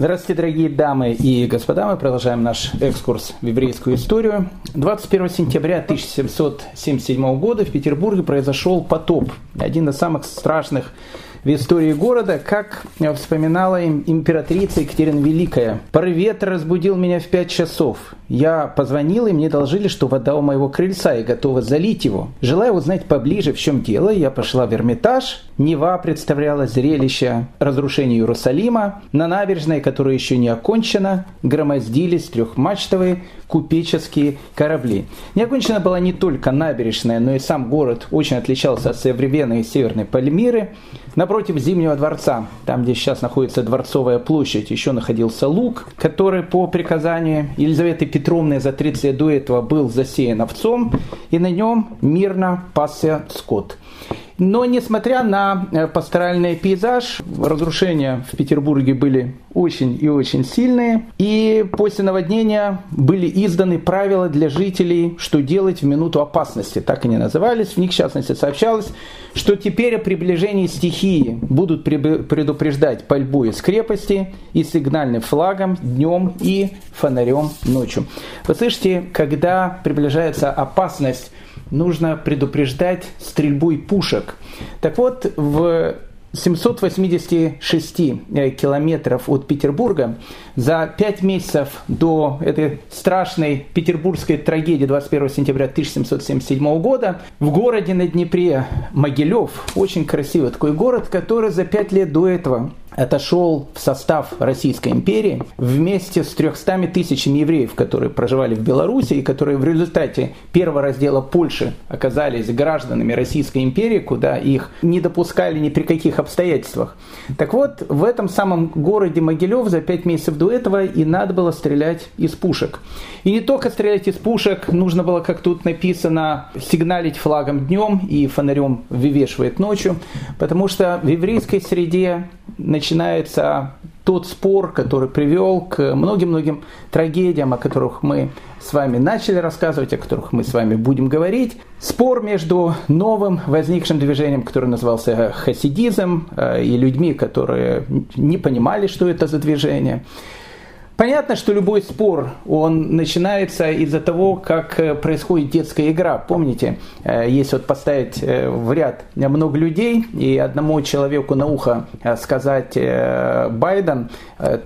Здравствуйте, дорогие дамы и господа. Мы продолжаем наш экскурс в еврейскую историю. 21 сентября 1777 года в Петербурге произошел потоп. Один из самых страшных в истории города, как вспоминала им императрица Екатерина Великая. «Порыв ветра разбудил меня в пять часов. Я позвонила, и мне доложили, что вода у моего крыльца и готова залить его. Желая узнать поближе, в чем дело, я пошла в Эрмитаж. Нева представляла зрелище разрушения Иерусалима. На набережной, которая еще не окончена, громоздились трехмачтовые купеческие корабли. Не окончена была не только набережная, но и сам город очень отличался от современной северной Пальмиры. Напротив Зимнего дворца, там, где сейчас находится Дворцовая площадь, еще находился луг, который по приказанию Елизаветы Петровны за 30 лет до этого был засеян овцом, и на нем мирно пасся скот. Но несмотря на э, пасторальный пейзаж, разрушения в Петербурге были очень и очень сильные. И после наводнения были изданы правила для жителей, что делать в минуту опасности. Так они назывались. В них, в частности, сообщалось, что теперь о приближении стихии будут предупреждать пальбу из крепости и сигнальным флагом днем и фонарем ночью. Вы слышите, когда приближается опасность нужно предупреждать стрельбой пушек. Так вот, в 786 э, километров от Петербурга за пять месяцев до этой страшной петербургской трагедии 21 сентября 1777 года в городе на Днепре Могилев, очень красивый такой город, который за пять лет до этого отошел в состав Российской империи вместе с 300 тысячами евреев, которые проживали в Беларуси и которые в результате первого раздела Польши оказались гражданами Российской империи, куда их не допускали ни при каких обстоятельствах. Так вот, в этом самом городе Могилев за пять месяцев до этого и надо было стрелять из пушек. И не только стрелять из пушек, нужно было, как тут написано, сигналить флагом днем и фонарем вывешивать ночью, потому что в еврейской среде начинается тот спор, который привел к многим-многим трагедиям, о которых мы с вами начали рассказывать, о которых мы с вами будем говорить. Спор между новым возникшим движением, которое назывался хасидизм, э, и людьми, которые не понимали, что это за движение. Понятно, что любой спор, он начинается из-за того, как э, происходит детская игра. Помните, э, если вот поставить э, в ряд много людей и одному человеку на ухо сказать Байден,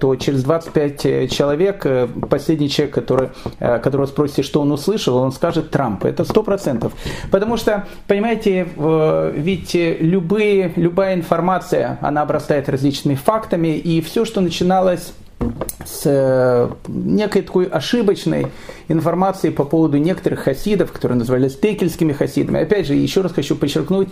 то через 25 человек последний человек, который, которого спросите, что он услышал, он скажет Трамп. Это сто процентов. Потому что, понимаете, ведь любые, любая информация, она обрастает различными фактами, и все, что начиналось с э, некой такой ошибочной информацией по поводу некоторых хасидов, которые назывались текельскими хасидами. Опять же, еще раз хочу подчеркнуть,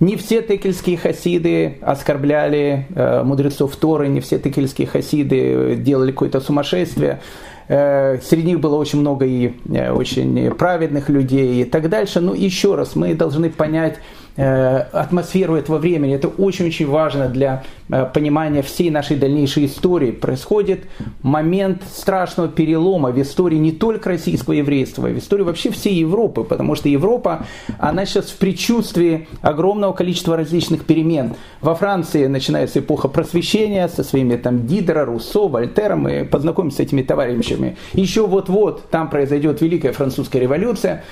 не все текельские хасиды оскорбляли э, мудрецов Торы, не все текельские хасиды делали какое-то сумасшествие. Э, среди них было очень много и очень праведных людей и так дальше. Но еще раз, мы должны понять, атмосферу этого времени. Это очень-очень важно для э, понимания всей нашей дальнейшей истории. Происходит момент страшного перелома в истории не только российского еврейства, а в истории вообще всей Европы, потому что Европа, она сейчас в предчувствии огромного количества различных перемен. Во Франции начинается эпоха просвещения со своими там Дидера, Руссо, Вольтером, мы познакомимся с этими товарищами. Еще вот-вот там произойдет Великая Французская революция.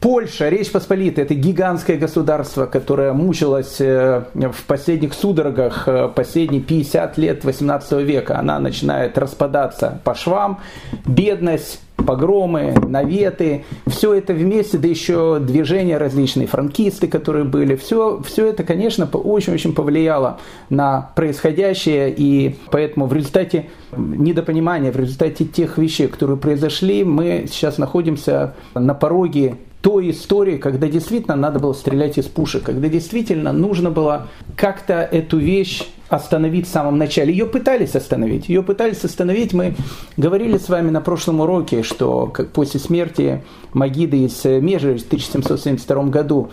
Польша, Речь Посполитая, это гигантское государство, которое мучилось э, в последних судорогах э, последние 50 лет 18 века. Она начинает распадаться по швам. Бедность, погромы, наветы, все это вместе, да еще движения различные, франкисты, которые были, все, все это, конечно, очень-очень повлияло на происходящее, и поэтому в результате недопонимания, в результате тех вещей, которые произошли, мы сейчас находимся на пороге той истории, когда действительно надо было стрелять из пушек, когда действительно нужно было как-то эту вещь остановить в самом начале. Ее пытались остановить. Ее пытались остановить. Мы говорили с вами на прошлом уроке, что как после смерти Магиды из Межи в 1772 году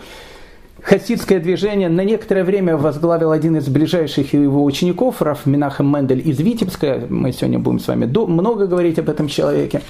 Хасидское движение на некоторое время возглавил один из ближайших его учеников, Раф Минахем Мендель из Витебска. Мы сегодня будем с вами много говорить об этом человеке.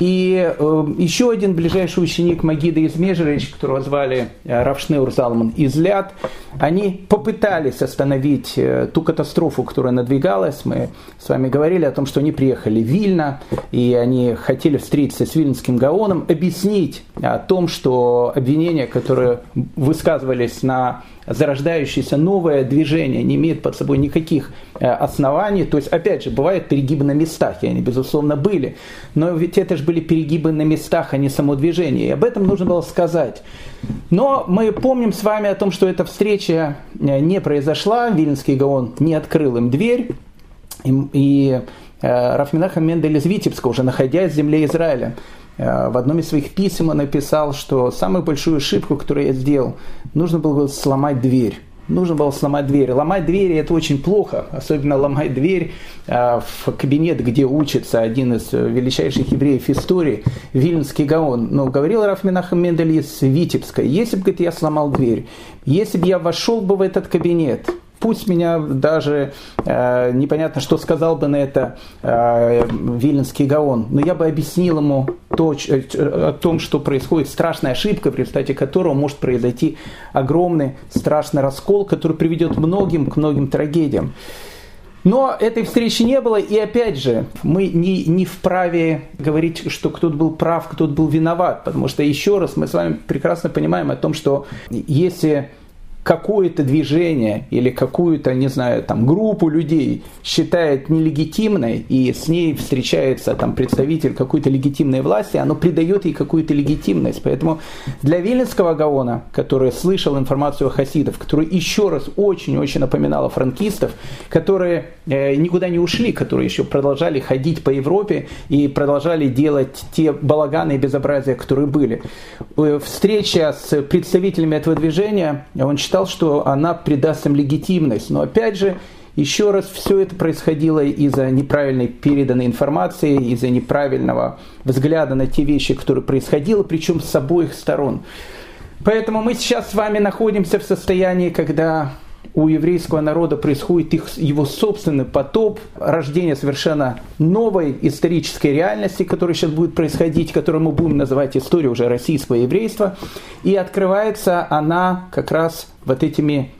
И э, еще один ближайший ученик Магида из Межерич, которого звали э, Равшнеур Залман из Ляд, они попытались остановить э, ту катастрофу, которая надвигалась. Мы с вами говорили о том, что они приехали в Вильно, и они хотели встретиться с Вильнским Гаоном, объяснить о том, что обвинения, которые высказывались на зарождающееся новое движение не имеет под собой никаких э, оснований. То есть, опять же, бывают перегибы на местах, и они, безусловно, были. Но ведь это же были перегибы на местах, а не само движение. И об этом нужно было сказать. Но мы помним с вами о том, что эта встреча э, не произошла, Вильнский Гаон не открыл им дверь, и, и э, Рафминаха Мендель из Витебска, уже находясь в земле Израиля, Э, в одном из своих писем он написал, что самую большую ошибку, которую я сделал, нужно было сломать дверь. Нужно было сломать дверь. Ломать двери это очень плохо, особенно ломать дверь э, в кабинет, где учится один из величайших евреев истории, Вильнский Гаон. Но говорил Раф Минахам Мендель из Витебска, если бы говорит, я сломал дверь, если бы я вошел бы в этот кабинет, пусть меня даже э, непонятно, что сказал бы на это э, Виленский Гаон, но я бы объяснил ему то, э, о том, что происходит страшная ошибка, в результате которого может произойти огромный страшный раскол, который приведет многим к многим трагедиям. Но этой встречи не было, и опять же, мы не, не вправе говорить, что кто-то был прав, кто-то был виноват, потому что еще раз мы с вами прекрасно понимаем о том, что если какое-то движение или какую-то, не знаю, там, группу людей считает нелегитимной, и с ней встречается там, представитель какой-то легитимной власти, оно придает ей какую-то легитимность. Поэтому для Виленского Гаона, который слышал информацию о хасидов, который еще раз очень-очень напоминал о франкистов, которые э, никуда не ушли, которые еще продолжали ходить по Европе и продолжали делать те балаганы и безобразия, которые были. Э, встреча с представителями этого движения, он считал, считал, что она придаст им легитимность. Но опять же, еще раз, все это происходило из-за неправильной переданной информации, из-за неправильного взгляда на те вещи, которые происходили, причем с обоих сторон. Поэтому мы сейчас с вами находимся в состоянии, когда у еврейского народа происходит их, его собственный потоп, рождение совершенно новой исторической реальности, которая сейчас будет происходить, которую мы будем называть историей уже российского еврейства. И открывается она как раз вот этими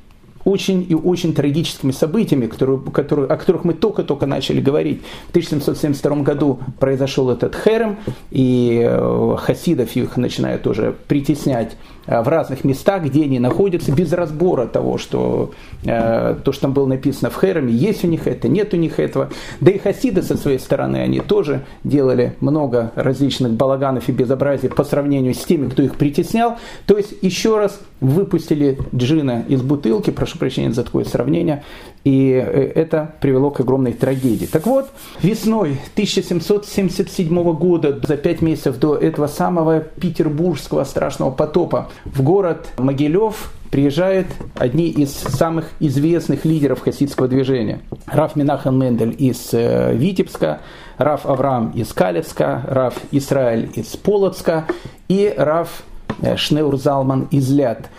очень и очень трагическими событиями, которые, которые, о которых мы только-только начали говорить. В 1772 году произошел этот херем, и э, хасидов их начинают тоже притеснять в разных местах, где они находятся, без разбора того, что э, то, что там было написано в Хереме, есть у них это, нет у них этого. Да и хасиды со своей стороны, они тоже делали много различных балаганов и безобразий по сравнению с теми, кто их притеснял. То есть, еще раз, выпустили джина из бутылки, прошу прощения за такое сравнение, и э, это привело к огромной трагедии. Так вот, весной 1777 года, за пять месяцев до этого самого петербургского страшного потопа, в город Могилев приезжают одни из самых известных лидеров хасидского движения. Раф Минахан Мендель из э, Витебска, Раф Авраам из Калевска, Раф Исраиль из Полоцка и Раф Э, Шнеур Залман из Ляд.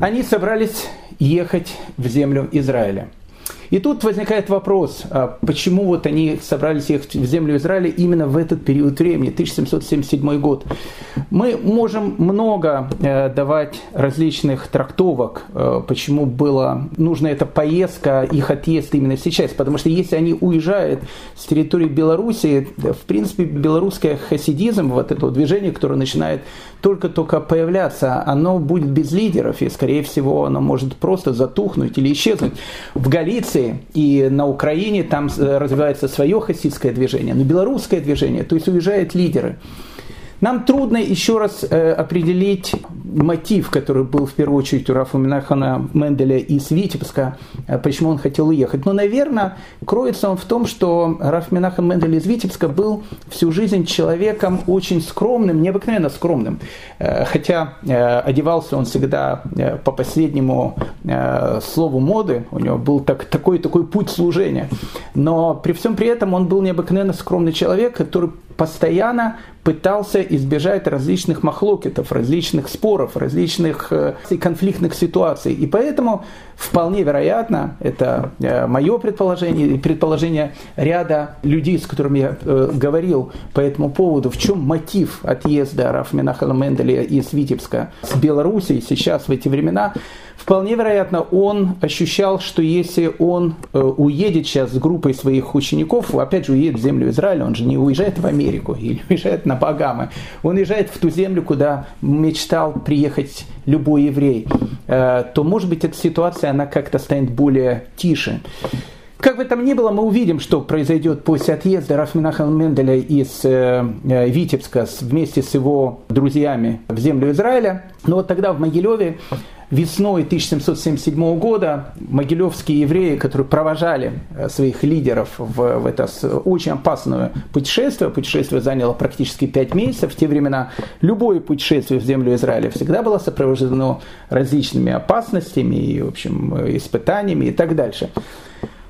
Они собрались ехать в землю Израиля. И тут возникает вопрос, а почему вот они собрались ехать в землю Израиля именно в этот период времени, 1777 год. Мы можем много э, давать различных трактовок, э, почему была нужна эта поездка, их отъезд именно сейчас. Потому что если они уезжают с территории Беларуси, в принципе, белорусское хасидизм, вот это движение, которое начинает только-только появляться, оно будет без лидеров, и, скорее всего, оно может просто затухнуть или исчезнуть. В Галиции и на Украине там э, развивается свое хасидское движение, но белорусское движение, то есть уезжают лидеры. Нам трудно еще раз э, определить мотив, который был в первую очередь у Рафа Минахана Менделя из Витебска, э, почему он хотел уехать. Но, наверное, кроется он в том, что Раф Минахан Мендель из Витебска был всю жизнь человеком очень скромным, необыкновенно скромным. Э, хотя э, одевался он всегда э, по последнему э, слову моды, у него был так, такой такой путь служения. Но при всем при этом он был необыкновенно скромный человек, который постоянно пытался избежать различных махлокетов, различных споров, различных э, конфликтных ситуаций. И поэтому вполне вероятно, это э, мое предположение и предположение ряда людей, с которыми я э, говорил по этому поводу, в чем мотив отъезда Рафминахала Менделя из Витебска с Белоруссией сейчас в эти времена, Вполне вероятно, он ощущал, что если он уедет сейчас с группой своих учеников, опять же уедет в землю Израиля, он же не уезжает в Америку или уезжает на Багамы, он уезжает в ту землю, куда мечтал приехать любой еврей, э, то, может быть, эта ситуация, она как-то станет более тише. Как бы там ни было, мы увидим, что произойдет после отъезда Рафминаха Менделя из э, э, Витебска вместе с его друзьями в землю Израиля. Но вот тогда в Могилеве весной 1777 года могилевские евреи, которые провожали э, своих лидеров в, в это очень опасное путешествие, путешествие заняло практически пять месяцев, в те времена любое путешествие в землю Израиля всегда было сопровождено различными опасностями и, в общем, испытаниями и так дальше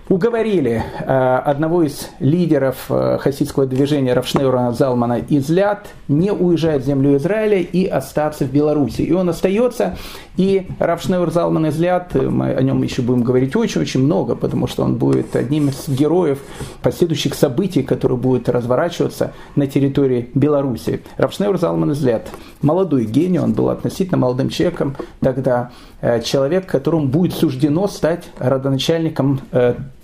уговорили э, одного из лидеров э, хасидского движения Равшнеура Залмана из Ляд не уезжать в землю Израиля и остаться в Беларуси. И он остается, и Равшнеур Залман из Ляд, мы о нем еще будем говорить очень-очень много, потому что он будет одним из героев последующих событий, которые будут разворачиваться на территории Беларуси. Равшнеур Залман из Ляд, молодой гений, он был относительно молодым человеком тогда, э, человек, которому будет суждено стать родоначальником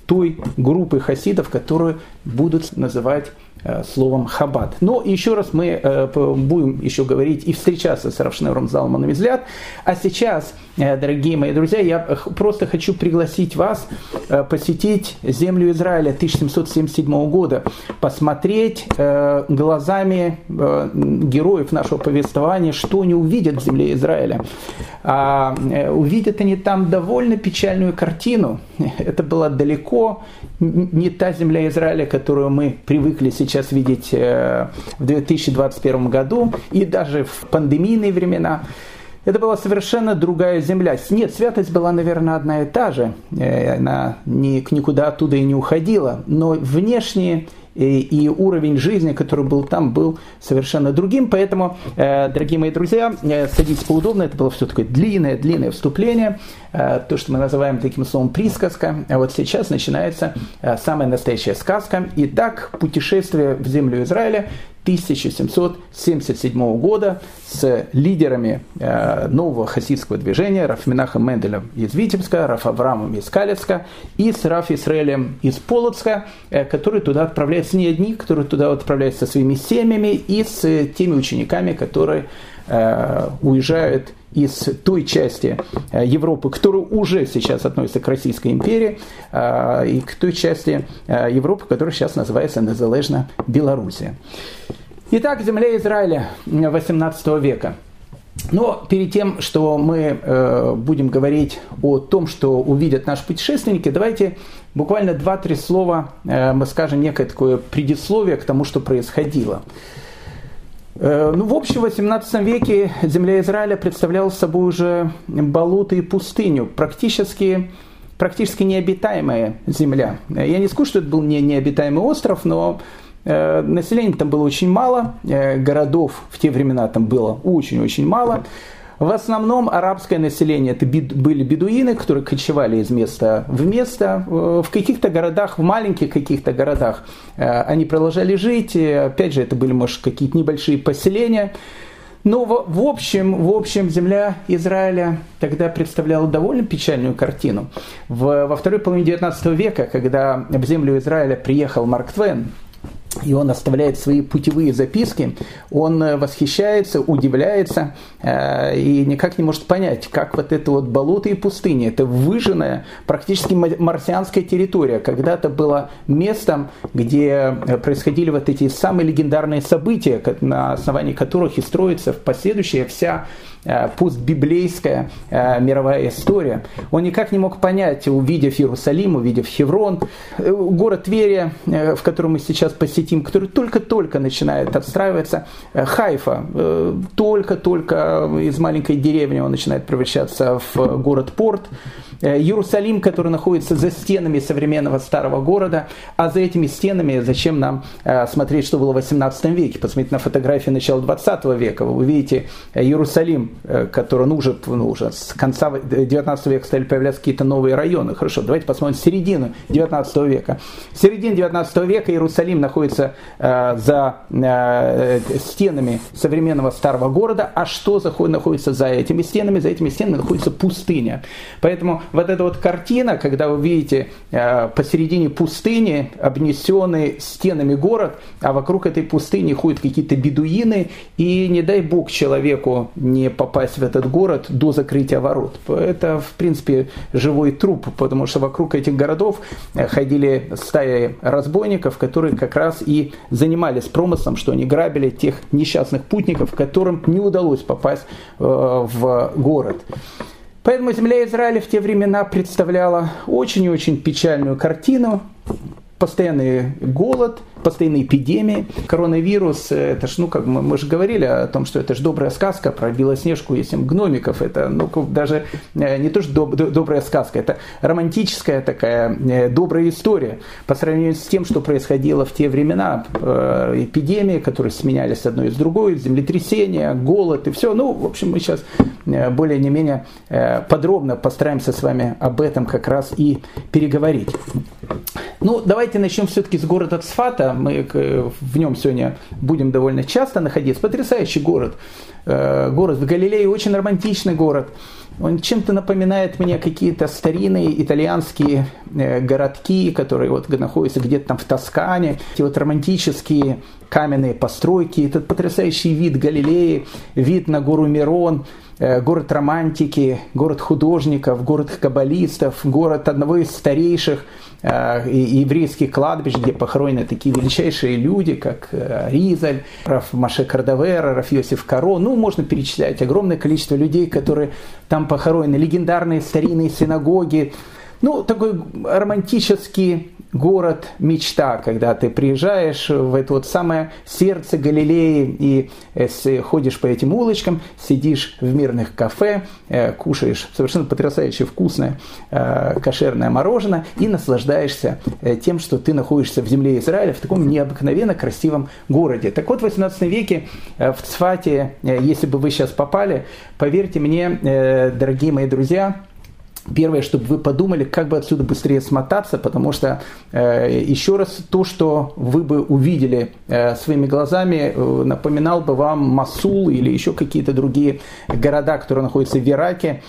той группы хасидов, которые будут называть Э, словом хабад. Но еще раз мы э, будем еще говорить и встречаться с Равшнером Залманом Изляд. А сейчас, э, дорогие мои друзья, я просто хочу пригласить вас посетить землю Израиля 1777 года, посмотреть глазами героев нашего повествования, что они увидят в земле Израиля. А увидят они там довольно печальную картину. Это было далеко не та земля Израиля, которую мы привыкли сейчас видеть э, в 2021 году и даже в пандемийные времена. Это была совершенно другая земля. Нет, святость была, наверное, одна и та же. Э, она никуда оттуда и не уходила. Но внешние и, уровень жизни, который был там, был совершенно другим. Поэтому, э, дорогие мои друзья, э, садитесь поудобно. Это было все такое длинное, длинное вступление. Э, то, что мы называем таким словом присказка. А вот сейчас начинается самая настоящая сказка. Итак, путешествие в землю Израиля 1777 года с лидерами э, нового хасидского движения Рафминаха Менделем из Витебска, Раф Аврамом из Калевска и с Раф Исраэлем из Полоцка, э, которые туда отправляются не одни, которые туда отправляются со своими семьями и с теми учениками, которые э, уезжают из той части э, Европы, которая уже сейчас относится к Российской империи, э, и к той части э, Европы, которая сейчас называется незалежно Белоруссия. Итак, земля Израиля 18 века. Но перед тем, что мы будем говорить о том, что увидят наши путешественники, давайте буквально 2-3 слова мы скажем некое такое предисловие к тому, что происходило. Э, ну, в общем, в 18 веке земля Израиля представляла собой уже болото и пустыню, практически, практически необитаемая земля. Я не скажу, что это был не необитаемый остров, но э, населения там было очень мало, э, городов в те времена там было очень-очень мало. В основном арабское население это были бедуины, которые кочевали из места в место. В каких-то городах, в маленьких каких-то городах э, они продолжали жить. И, опять же, это были, может, какие-то небольшие поселения. Но в, общем, в общем, земля Израиля тогда представляла довольно печальную картину. Во второй половине XIX века, когда в землю Израиля приехал Марк Твен, и он оставляет свои путевые записки, он э, восхищается, удивляется э, и никак не может понять, как вот это вот болото и пустыня, это выжженная, практически марсианская территория, когда-то было местом, где э, происходили вот эти самые легендарные события, на основании которых и строится в последующая вся постбиблейская э, мировая история. Он никак не мог понять, увидев Иерусалим, увидев Хеврон, э, город Тверия, в котором мы сейчас посетим, который только-только начинает отстраиваться, Хайфа, только-только из маленькой деревни он начинает превращаться в город-порт, Иерусалим, который находится за стенами современного старого города, а за этими стенами зачем нам смотреть, что было в 18 веке, посмотрите на фотографии начала 20 века, вы увидите Иерусалим, который ну, уже, ну, уже с конца 19 века стали появляться какие-то новые районы. Хорошо, давайте посмотрим середину 19 века. В середине 19 века Иерусалим находится э, за э, стенами современного старого города, а что находится за этими стенами? За этими стенами находится пустыня. Поэтому вот эта вот картина, когда вы видите э, посередине пустыни обнесенный стенами город, а вокруг этой пустыни ходят какие-то бедуины, и не дай бог человеку не попасть в этот город до закрытия ворот. Это, в принципе, живой труп, потому что вокруг этих городов э, ходили стаи разбойников, которые как раз и занимались промыслом, что они грабили тех несчастных путников, которым не удалось попасть э, в город. Поэтому земля Израиля в те времена представляла очень и очень печальную картину, постоянный голод – постоянные эпидемии. Коронавирус, э, это ж, ну, как мы, мы же говорили о том, что это же добрая сказка про Белоснежку и семь гномиков. Это, ну, даже э, не то, что доб, добрая сказка, это романтическая такая э, добрая история по сравнению с тем, что происходило в те времена. Эпидемии, которые сменялись одной из другой, землетрясения, голод и все. Ну, в общем, мы сейчас более-не-менее подробно постараемся с вами об этом как раз и переговорить. Ну, давайте начнем все-таки с города Цфата мы в нем сегодня будем довольно часто находиться. Потрясающий город. Э, город в Галилее, очень романтичный город. Он чем-то напоминает мне какие-то старинные итальянские э, городки, которые вот находятся где-то там в Тоскане. Эти вот романтические каменные постройки, этот потрясающий вид Галилеи, вид на гору Мирон, город романтики, город художников, город каббалистов, город одного из старейших Э, еврейских кладбищ, где похоронены такие величайшие люди, как э, Ризаль, Раф Маше Кардавера, Раф Йосиф Каро. Ну, можно перечислять огромное количество людей, которые там похоронены. Легендарные старинные синагоги. Ну, такой романтический город мечта, когда ты приезжаешь в это вот самое сердце Галилеи и э, ходишь по этим улочкам, сидишь в мирных кафе, э, кушаешь совершенно потрясающе вкусное э, кошерное мороженое и наслаждаешься тем, что ты находишься в земле Израиля в таком необыкновенно красивом городе. Так вот, в 18 веке в Цфате, если бы вы сейчас попали, поверьте мне, дорогие мои друзья, Первое, чтобы вы подумали, как бы отсюда быстрее смотаться, потому что э, еще раз то, что вы бы увидели э, своими глазами, э, напоминал бы вам Масул или еще какие-то другие города, которые находятся в Ираке,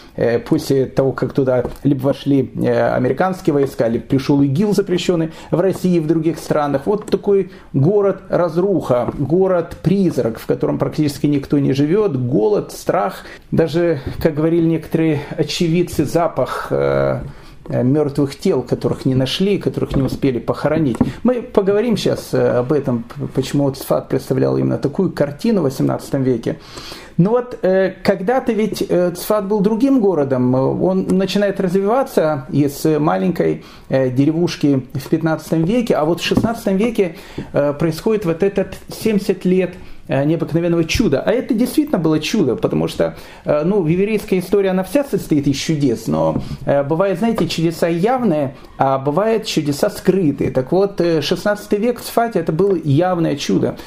после того, как туда либо вошли американские войска, либо пришел ИГИЛ запрещенный в России и в других странах. Вот такой город-разруха, город-призрак, в котором практически никто не живет, голод, страх, даже, как говорили некоторые очевидцы, запах запах э, э, мертвых тел, которых не нашли, которых не успели похоронить. Мы поговорим сейчас э, об этом, почему Сфат представлял именно такую картину в 18 веке. Но вот когда-то ведь Цфат был другим городом, он начинает развиваться из маленькой деревушки в 15 веке, а вот в 16 веке происходит вот этот 70 лет – необыкновенного чуда. А это действительно было чудо, потому что э, ну, еврейская история, она вся состоит из чудес, но э, бывают, знаете, чудеса явные, а бывают чудеса скрытые. Так вот, 16 век в Сфате это было явное чудо.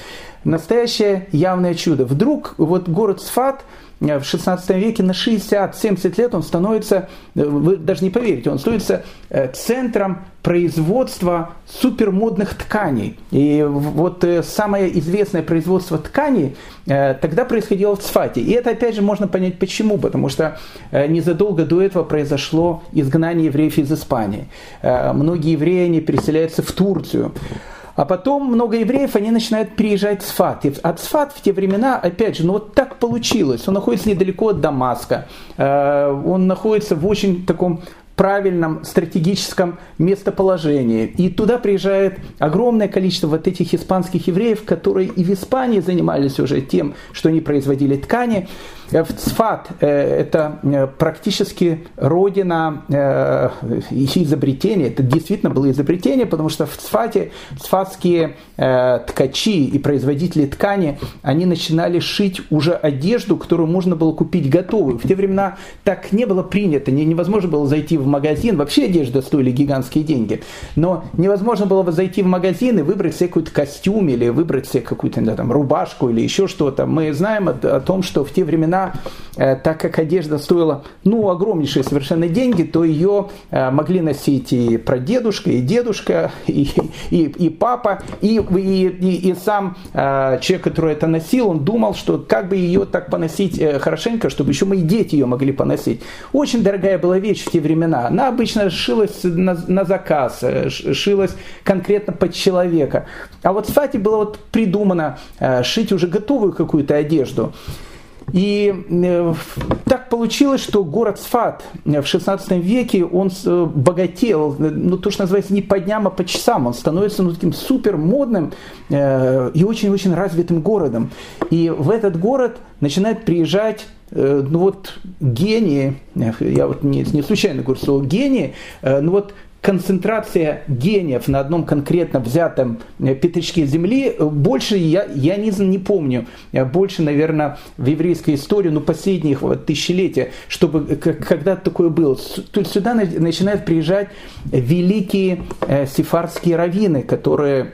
Настоящее явное чудо. Вдруг вот город Сфат – в 16 веке на 60-70 лет он становится, э, вы даже не поверите, он становится э, центром производства супермодных тканей. И вот э, самое известное производство тканей тогда происходило в Цфате. И это опять же можно понять почему. Потому что незадолго до этого произошло изгнание евреев из Испании. Многие евреи они переселяются в Турцию. А потом много евреев, они начинают приезжать в Сфат. И от Сфат в те времена, опять же, ну вот так получилось. Он находится недалеко от Дамаска. Э, он находится в очень таком правильном стратегическом местоположении. И туда приезжает огромное количество вот этих испанских евреев, которые и в Испании занимались уже тем, что они производили ткани. Э, Цфат э, это э, практически родина изобретения. Это действительно было изобретение, потому что в Цфате цфатские ткачи и производители ткани, они начинали шить уже одежду, которую можно было купить готовую. В те времена так не было принято. Невозможно было зайти в магазин, вообще одежда стоили гигантские деньги, но невозможно было зайти в магазин и выбрать себе какой-то костюм или выбрать себе какую-то там, рубашку или еще что-то. Мы знаем о том, что в те времена, э, так как одежда стоила ну, огромнейшие совершенно деньги, то ее э, могли носить и прадедушка, и дедушка, и, и, и папа, и, и, и, и сам э, человек, который это носил, он думал, что как бы ее так поносить хорошенько, чтобы еще мои дети ее могли поносить. Очень дорогая была вещь в те времена. Она обычно шилась на, на заказ, шилась конкретно под человека. А вот в Сфате было вот придумано шить уже готовую какую-то одежду. И э, так получилось, что город Сфат в 16 веке, он э, богател, ну то, что называется, не по дням, а по часам. Он становится ну, таким супер модным э, и очень-очень развитым городом. И в этот город начинает приезжать ну вот гении, я вот не, не случайно говорю слово гении, ну вот концентрация гениев на одном конкретно взятом э, пятачке земли, э, больше я, я не, не помню, э, больше, наверное, в еврейской истории, ну, последних вот, тысячелетия, чтобы когда такое было. То сюда начинают приезжать великие сефарские раввины, которые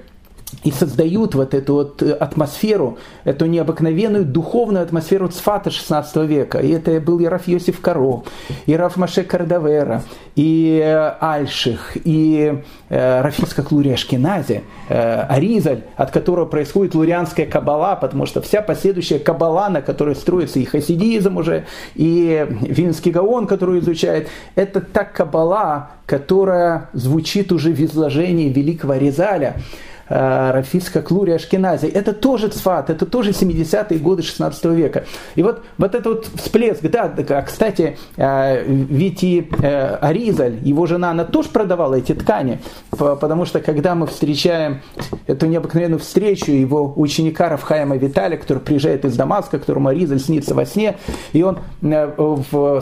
и создают вот эту вот э, атмосферу, эту необыкновенную духовную атмосферу Цфата 16 века. И это был и Раф Йосиф Каро, и Раф Маше Кардавера, и э, Альших, и э, Рафиска Клурия Шкинази, Аризаль, от которого происходит лурианская кабала, потому что вся последующая кабала, на которой строится и хасидизм уже, и Винский Гаон, который изучает, это та кабала, которая звучит уже в изложении великого Резаля. Э, Рафиска Клури Ашкенази. Это тоже Цфат, это тоже 70-е годы 16 века. И вот, вот этот вот всплеск, да, а, кстати, э, ведь и э, Аризаль, его жена, она тоже продавала эти ткани, потому что когда мы встречаем эту необыкновенную встречу его ученика Рафхайма Виталия, который приезжает из Дамаска, которому Аризаль снится во сне, и он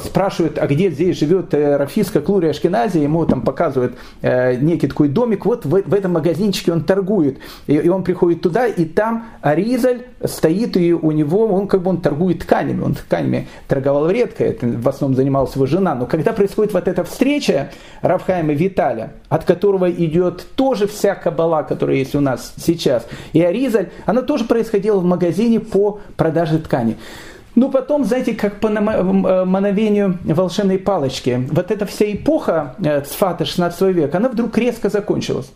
спрашивает, а где здесь живет Рафиска Клури Ашкенази, ему там показывают некий такой домик, вот в, в этом магазинчике он торгует торгует. И, и он приходит туда, и там Аризаль стоит, и у него, он как бы он торгует тканями. Он тканями торговал редко, это в основном занималась его жена. Но когда происходит вот эта встреча Рафхайма Виталя, от которого идет тоже вся кабала, которая есть у нас сейчас, и Аризаль, она тоже происходила в магазине по продаже ткани. Ну, потом, знаете, как по э, мановению волшебной палочки, вот эта вся эпоха э, Цфата 16 века, она вдруг резко закончилась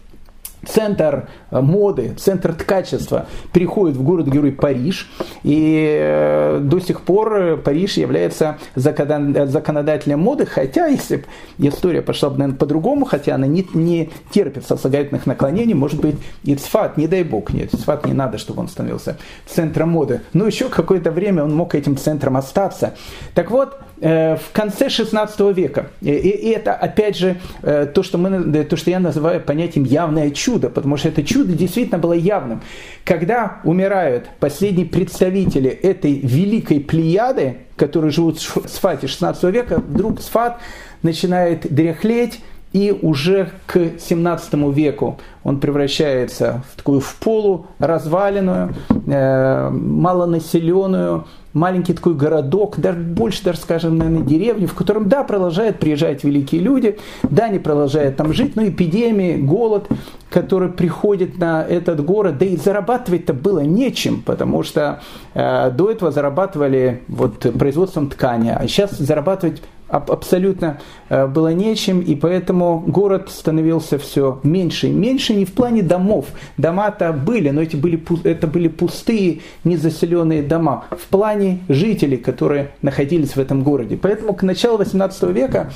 центр э, моды, центр ткачества переходит в город-герой Париж. И э, до сих пор Париж является законодателем моды, хотя, если бы история пошла бы, наверное, по-другому, хотя она не, не терпит сослагательных наклонений, может быть, и Цфат, не дай бог, нет, Цфат не надо, чтобы он становился центром моды. Но еще какое-то время он мог этим центром остаться. Так вот, Э, в конце 16 века. И, и это, опять же, э, то что, мы, то, что я называю понятием явное чудо, потому что это чудо действительно было явным. Когда умирают последние представители этой великой плеяды, которые живут в Сфате 16 века, вдруг Сфат начинает дряхлеть, и уже к 17 веку он превращается в такую в полу разваленную, э, малонаселенную, маленький такой городок, даже больше даже, скажем, наверное, деревню, в котором, да, продолжают приезжать великие люди, да, они продолжают там жить, но эпидемии, голод, который приходит на этот город, да и зарабатывать-то было нечем, потому что э, до этого зарабатывали вот производством ткани, а сейчас зарабатывать абсолютно э, было нечем, и поэтому город становился все меньше и меньше, не в плане домов. Дома-то были, но эти были, это были пустые, незаселенные дома. В плане жителей, которые находились в этом городе. Поэтому к началу 18 века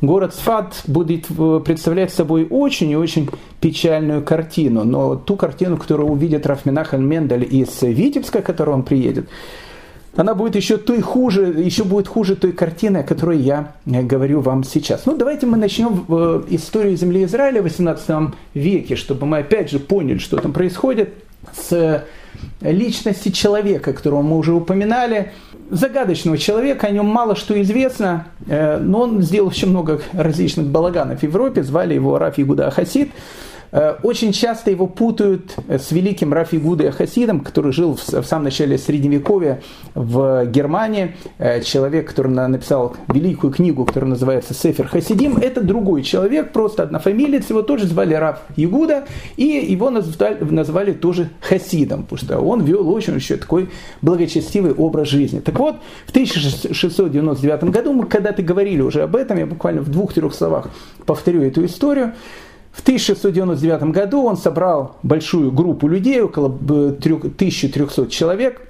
город Сфат будет э, представлять собой очень и очень печальную картину. Но ту картину, которую увидит Рафминахаль Мендель из Витебска, к которой он приедет, она будет еще той хуже, еще будет хуже той картины, о которой я э, говорю вам сейчас. Ну, давайте мы начнем э, историю земли Израиля в 18 веке, чтобы мы опять же поняли, что там происходит с личности человека, которого мы уже упоминали, загадочного человека, о нем мало что известно, э, но он сделал очень много различных балаганов в Европе, звали его Раф Игуда Хасид. Э, очень часто его путают с великим Рафи Гудой Хасидом, который жил в самом начале Средневековья в Германии. Э, человек, который написал великую книгу, которая называется «Сефер Хасидим». Это другой человек, просто однофамилец. Его тоже звали Раф Ягуда, и его назвали, назвали тоже Хасидом, потому что он вел очень еще такой благочестивый образ жизни. Так вот, в 1699 году, мы когда-то говорили уже об этом, я буквально в двух-трех словах повторю эту историю, в 1699 году он собрал большую группу людей, около 1300 э, человек.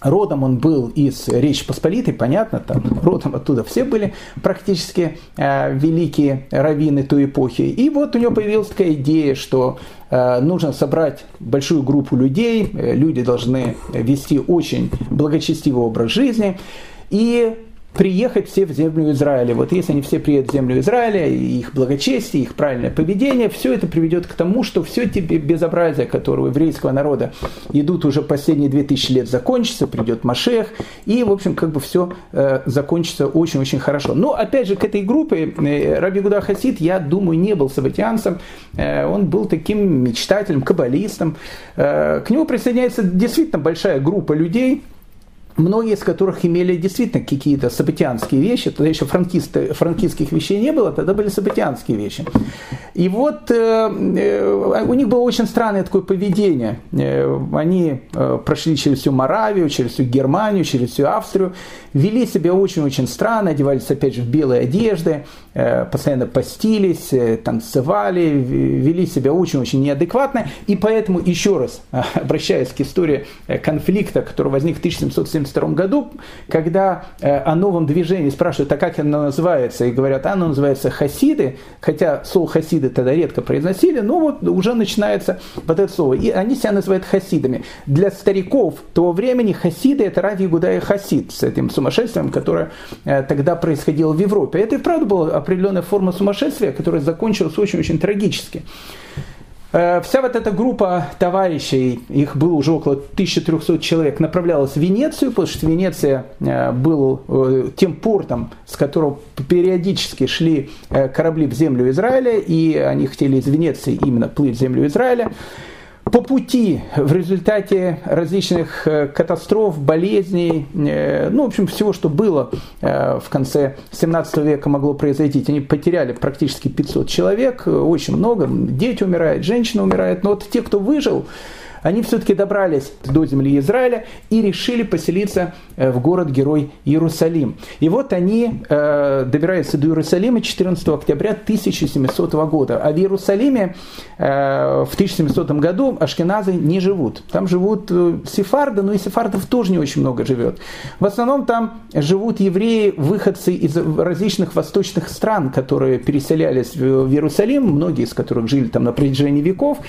Родом он был из Речи Посполитой, понятно, там родом оттуда все были практически э, великие раввины той эпохи. И вот у него появилась такая идея, что э, нужно собрать большую группу людей, э, люди должны вести очень благочестивый образ жизни. И приехать все в землю Израиля. Вот если они все приедут в землю Израиля, их благочестие, их правильное поведение, все это приведет к тому, что все эти безобразия, которые у еврейского народа идут уже последние 2000 лет, закончатся, придет Машех, и, в общем, как бы все э, закончится очень-очень хорошо. Но, опять же, к этой группе э, Раби Гуда Хасид, я думаю, не был сабатианцем, э, он был таким мечтателем, каббалистом. К нему присоединяется действительно большая группа людей, многие из которых имели действительно какие-то событианские вещи, тогда еще франкисты, франкистских вещей не было, тогда были событианские вещи. И вот э, э, у них было очень странное такое поведение. Э, они прошли через всю Моравию, через всю Германию, через всю Австрию, вели себя очень-очень странно, одевались опять же в белые одежды, постоянно постились, танцевали, вели себя очень-очень неадекватно. И поэтому, еще раз обращаясь к истории конфликта, который возник в 1770 1972 году, когда о новом движении спрашивают, а как оно называется, и говорят, оно называется хасиды, хотя слово хасиды тогда редко произносили, но вот уже начинается вот это слово. И они себя называют хасидами. Для стариков того времени хасиды это ради Гудая Хасид с этим сумасшествием, которое э, тогда происходило в Европе. Это и правда была определенная форма сумасшествия, которая закончилась очень-очень трагически. Э, вся вот эта группа товарищей, их было уже около 1300 человек, направлялась в Венецию, потому что Венеция э, был э, тем портом, с которого периодически шли корабли в землю Израиля, и они хотели из Венеции именно плыть в землю Израиля по пути в результате различных э, катастроф, болезней, э, ну, в общем, всего, что было э, в конце 17 века могло произойти, они потеряли практически 500 человек, очень много, дети умирают, женщины умирают, но вот те, кто выжил, они все-таки добрались до земли Израиля и решили поселиться э, в город-герой Иерусалим. И вот они э, добираются до Иерусалима 14 октября 1700 года. А в Иерусалиме э, в 1700 году ашкеназы не живут. Там живут сефарды, но и сефардов тоже не очень много живет. В основном там живут евреи, выходцы из различных восточных стран, которые переселялись в Иерусалим, многие из которых жили там на протяжении веков.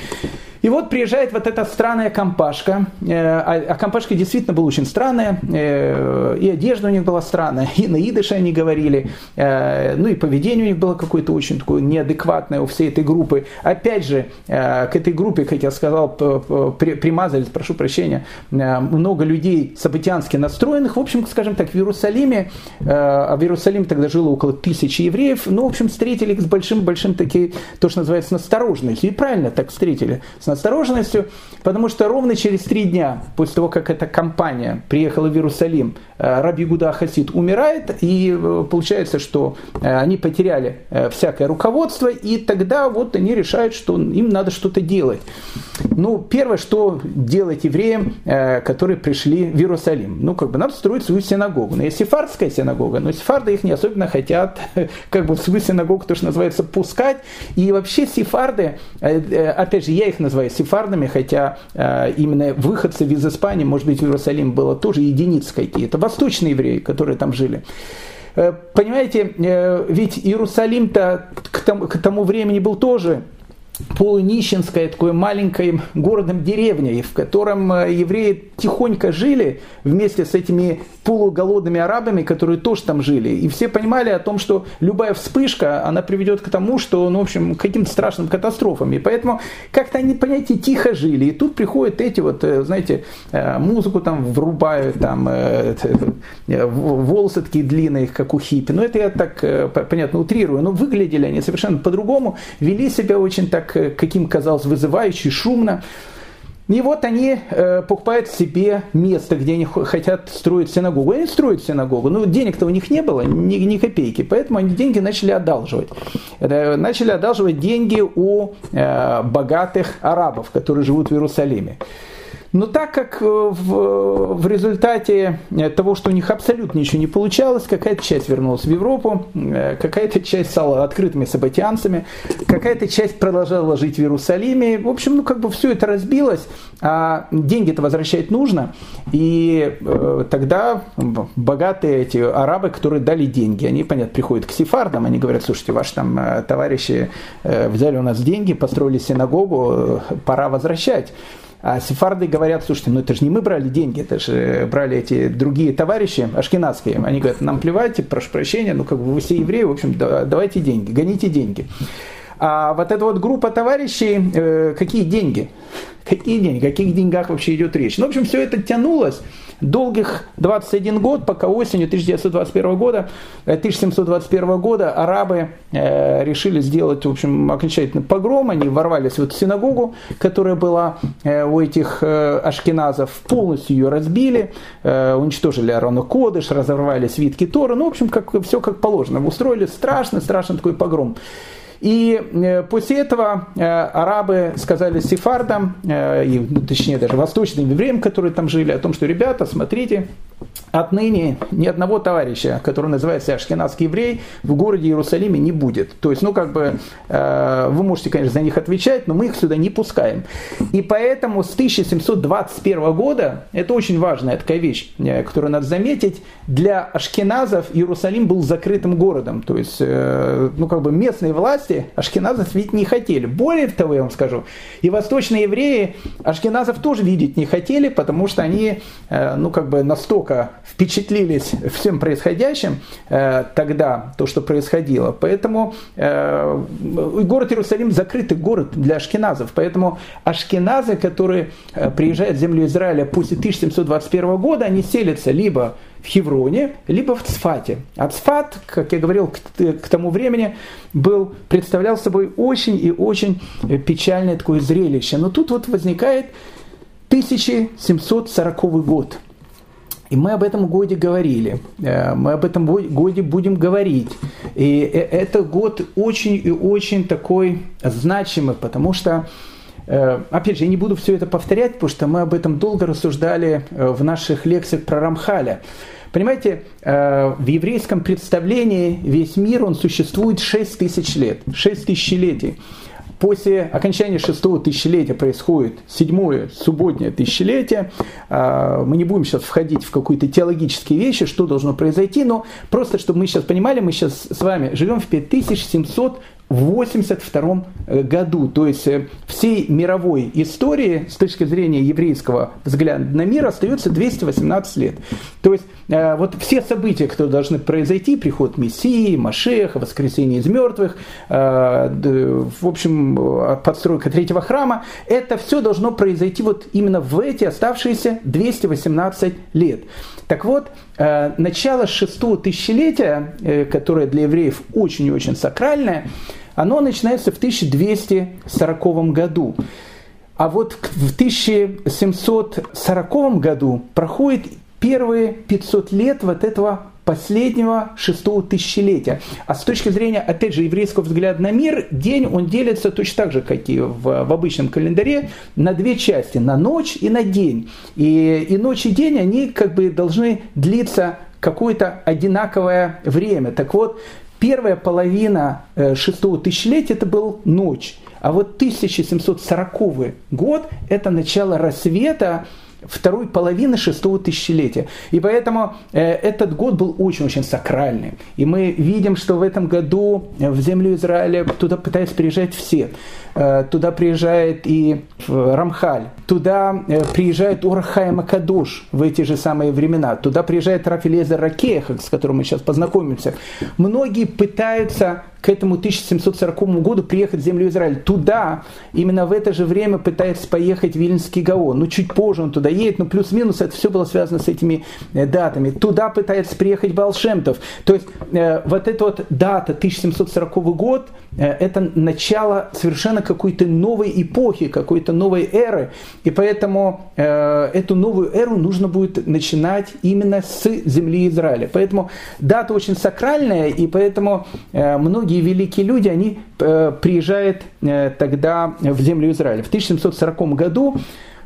И вот приезжает вот эта странная компашка, э, а, а компашка действительно была очень странная, э, и одежда у них была странная, и на идыше они говорили, э, ну и поведение у них было какое-то очень такое неадекватное у всей этой группы. Опять же, к этой группе, как я сказал, примазались, прошу прощения, много людей событиански настроенных. В общем, скажем так, в Иерусалиме, а в Иерусалиме тогда жило около тысячи евреев, ну, в общем, встретили с большим-большим таки, то, что называется, настороженностью. И правильно так встретили, с осторожностью, потому что ровно через три дня после того, как эта компания приехала в Иерусалим, э, Раби Гуда Хасид умирает, и э, получается, что э, они потеряли всякое руководство, и тогда вот они решают, что им надо что-то делать. Ну, первое, что делать евреям, которые пришли в Иерусалим? Ну, как бы надо строить свою синагогу. Но есть сефардская синагога, но сефарды их не особенно хотят, как бы в свою синагогу, то, что называется, пускать. И вообще сефарды, опять же, я их называю сефардами, хотя э, именно выходцы из Испании, может быть, в Иерусалим было тоже единицы какие-то, восточные евреи, которые там жили. Э, понимаете, э, ведь Иерусалим-то к тому времени был тоже полунищенское, такое маленькое городом деревней, в котором э, евреи тихонько жили вместе с этими полуголодными арабами, которые тоже там жили. И все понимали о том, что любая вспышка, она приведет к тому, что, ну, в общем, к каким-то страшным катастрофам. И поэтому как-то они, понимаете, тихо жили. И тут приходят эти вот, э, знаете, э, музыку там врубают, там волосы такие длинные, как у хиппи. Ну, это я так, понятно, утрирую. Но выглядели они совершенно по-другому, вели себя очень так так, каким казалось вызывающе, шумно. И вот они э, покупают себе место, где они хотят строить синагогу. Они строят синагогу. Но денег-то у них не было, ни, ни копейки. Поэтому они деньги начали одалживать. Это, начали одалживать деньги у э, богатых арабов, которые живут в Иерусалиме. Но так как э, в, в результате э, того, что у них абсолютно ничего не получалось, какая-то часть вернулась в Европу, э, какая-то часть стала открытыми сабатианцами, какая-то часть продолжала жить в Иерусалиме. В общем, ну как бы все это разбилось, а деньги-то возвращать нужно. И э, тогда богатые эти арабы, которые дали деньги, они, понятно, приходят к сефардам, они говорят, слушайте, ваши там товарищи взяли у нас деньги, построили синагогу, пора возвращать. А сефарды говорят, слушайте, ну это же не мы брали деньги, это же брали эти другие товарищи ашкенадские. Они говорят, нам плевать, прошу прощения, ну как бы вы все евреи, в общем, давайте деньги, гоните деньги. А вот эта вот группа товарищей, э, какие деньги? Какие деньги? О каких деньгах вообще идет речь? Ну, в общем, все это тянулось долгих 21 год, пока осенью 1921 года, 1721 э, года арабы э, решили сделать, в общем, окончательный погром. Они ворвались в эту синагогу, которая была э, у этих ашкеназов, полностью ее разбили, уничтожили Арона Кодыш, разорвали свитки Тора. Ну, в общем, как, все как положено. Устроили страшный, страшный такой погром. И э, после этого э, арабы сказали сефардам, э, и, ну, точнее даже восточным евреям, которые там жили, о том, что, ребята, смотрите, отныне ни одного товарища, который называется ашкенадский еврей, в городе Иерусалиме не будет. То есть, ну, как бы, вы можете, конечно, за них отвечать, но мы их сюда не пускаем. И поэтому с 1721 года, это очень важная такая вещь, которую надо заметить, для ашкеназов Иерусалим был закрытым городом. То есть, ну, как бы местные власти ашкеназов видеть не хотели. Более того, я вам скажу, и восточные евреи ашкеназов тоже видеть не хотели, потому что они, э, ну, как бы настолько впечатлились всем происходящим э, тогда, то, что происходило. Поэтому э, город Иерусалим закрытый город для ашкеназов. Поэтому ашкеназы, которые приезжают в землю Израиля после 1721 года, они селятся либо в Хевроне, либо в Цфате. А Цфат, как я говорил, к, к тому времени был, представлял собой очень и очень печальное такое зрелище. Но тут вот возникает 1740 год. И мы об этом годе говорили, э, мы об этом годе будем говорить. И э, это год очень и очень такой значимый, потому что Э, опять же, я не буду все это повторять, потому что мы об этом долго рассуждали в наших лекциях про Рамхаля. Понимаете, в еврейском представлении весь мир, он существует 6 тысяч лет, 6 тысячелетий. После окончания шестого тысячелетия происходит седьмое субботнее тысячелетие. Мы не будем сейчас входить в какие-то теологические вещи, что должно произойти, но просто, чтобы мы сейчас понимали, мы сейчас с вами живем в 5700 в 1982 э, году. То есть э, всей мировой истории с точки зрения еврейского взгляда на мир остается 218 лет. То есть э, вот все события, которые должны произойти, приход Мессии, Машеха, воскресение из мертвых, в общем, подстройка третьего храма, это все должно произойти вот именно в эти оставшиеся 218 лет. Так вот, начало шестого тысячелетия, которое для евреев очень и очень сакральное, оно начинается в 1240 году. А вот в 1740 году проходит первые 500 лет вот этого последнего шестого тысячелетия. А с точки зрения, опять же, еврейского взгляда на мир, день он делится точно так же, как и в, в обычном календаре, на две части, на ночь и на день. И, и ночь и день, они как бы должны длиться какое-то одинаковое время. Так вот, первая половина э, шестого тысячелетия это был ночь, а вот 1740 год это начало рассвета второй половины шестого тысячелетия. И поэтому э, этот год был очень-очень сакральный. И мы видим, что в этом году в землю Израиля туда пытаются приезжать все. Э, туда приезжает и Рамхаль, туда э, приезжает Урахай Макадуш в эти же самые времена, туда приезжает Рафилезер Ракеха, с которым мы сейчас познакомимся. Многие пытаются к этому 1740 году приехать в землю Израиль. Туда, именно в это же время пытается поехать Вильнский Гаон. Ну, чуть позже он туда едет, но плюс-минус это все было связано с этими э, датами. Туда пытается приехать Балшемтов. То есть э, вот эта вот дата 1740 год, э, это начало совершенно какой-то новой эпохи, какой-то новой эры. И поэтому э, эту новую эру нужно будет начинать именно с земли Израиля. Поэтому дата очень сакральная, и поэтому э, многие великие люди, они э, приезжают э, тогда в землю Израиля. В 1740 году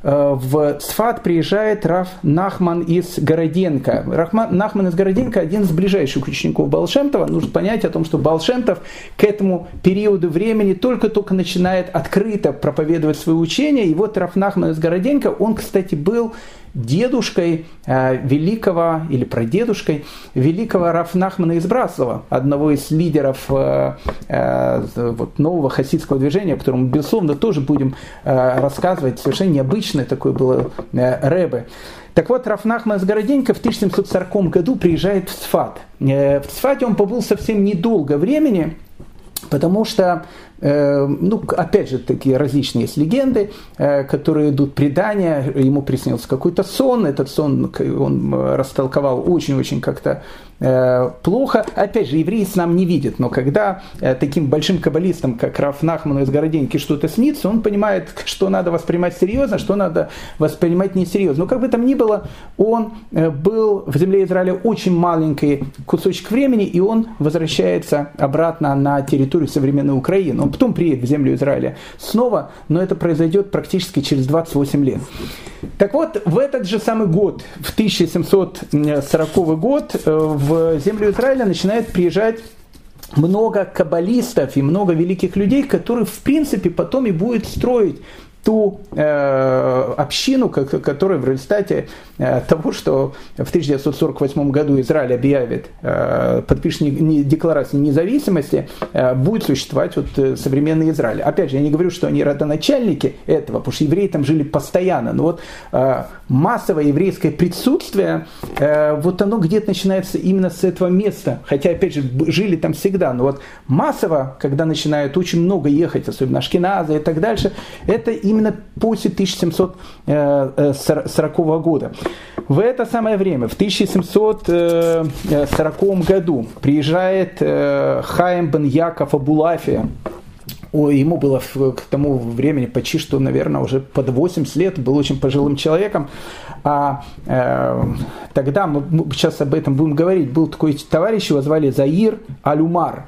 в Сфат приезжает Раф Нахман из Городенко. Рахман, Нахман из Городенко один из ближайших учеников Балшемтова. Нужно понять о том, что Балшемтов к этому периоду времени только-только начинает открыто проповедовать свое учение. И вот Раф Нахман из Городенко, он, кстати, был дедушкой э, великого, или прадедушкой великого Рафнахмана из Браслова, одного из лидеров э, э, вот, нового хасидского движения, о котором мы, безусловно, тоже будем рассказывать. Совершенно необычное такое было рэбе. Так вот, Рафнахман из Городенька в 1740 году приезжает в Сфат. В Сфате он побыл совсем недолго времени, потому что Э, ну, опять же, такие различные есть легенды, э, которые идут предания, ему приснился какой-то сон, этот сон он растолковал очень-очень как-то Э, плохо. Опять же, евреи нам не видят, но когда э, таким большим каббалистам, как Раф Нахману из Городеньки, что-то снится, он понимает, что надо воспринимать серьезно, что надо воспринимать несерьезно. Но как бы там ни было, он э, был в земле Израиля очень маленький кусочек времени, и он возвращается обратно на территорию современной Украины. Он потом приедет в землю Израиля снова, но это произойдет практически через 28 лет. Так вот, в этот же самый год, в 1740 год, в в землю Израиля начинает приезжать много каббалистов и много великих людей, которые в принципе потом и будет строить ту э, общину, которая в результате э, того, что в 1948 году Израиль объявит, э, подпишет не, не, декларацию независимости, э, будет существовать вот э, современный Израиль. Опять же, я не говорю, что они родоначальники этого, потому что евреи там жили постоянно, но вот э, массовое еврейское присутствие, э, вот оно где-то начинается именно с этого места, хотя, опять же, жили там всегда, но вот массово, когда начинают очень много ехать, особенно Ашкеназы и так дальше, это именно после 1740 э, э, года. В это самое время, в 1740 году, приезжает э, Хаим бен Яков Абулафия, ему было к тому времени почти что, наверное, уже под 80 лет, был очень пожилым человеком. А э, тогда, мы сейчас об этом будем говорить, был такой товарищ, его звали Заир Алюмар.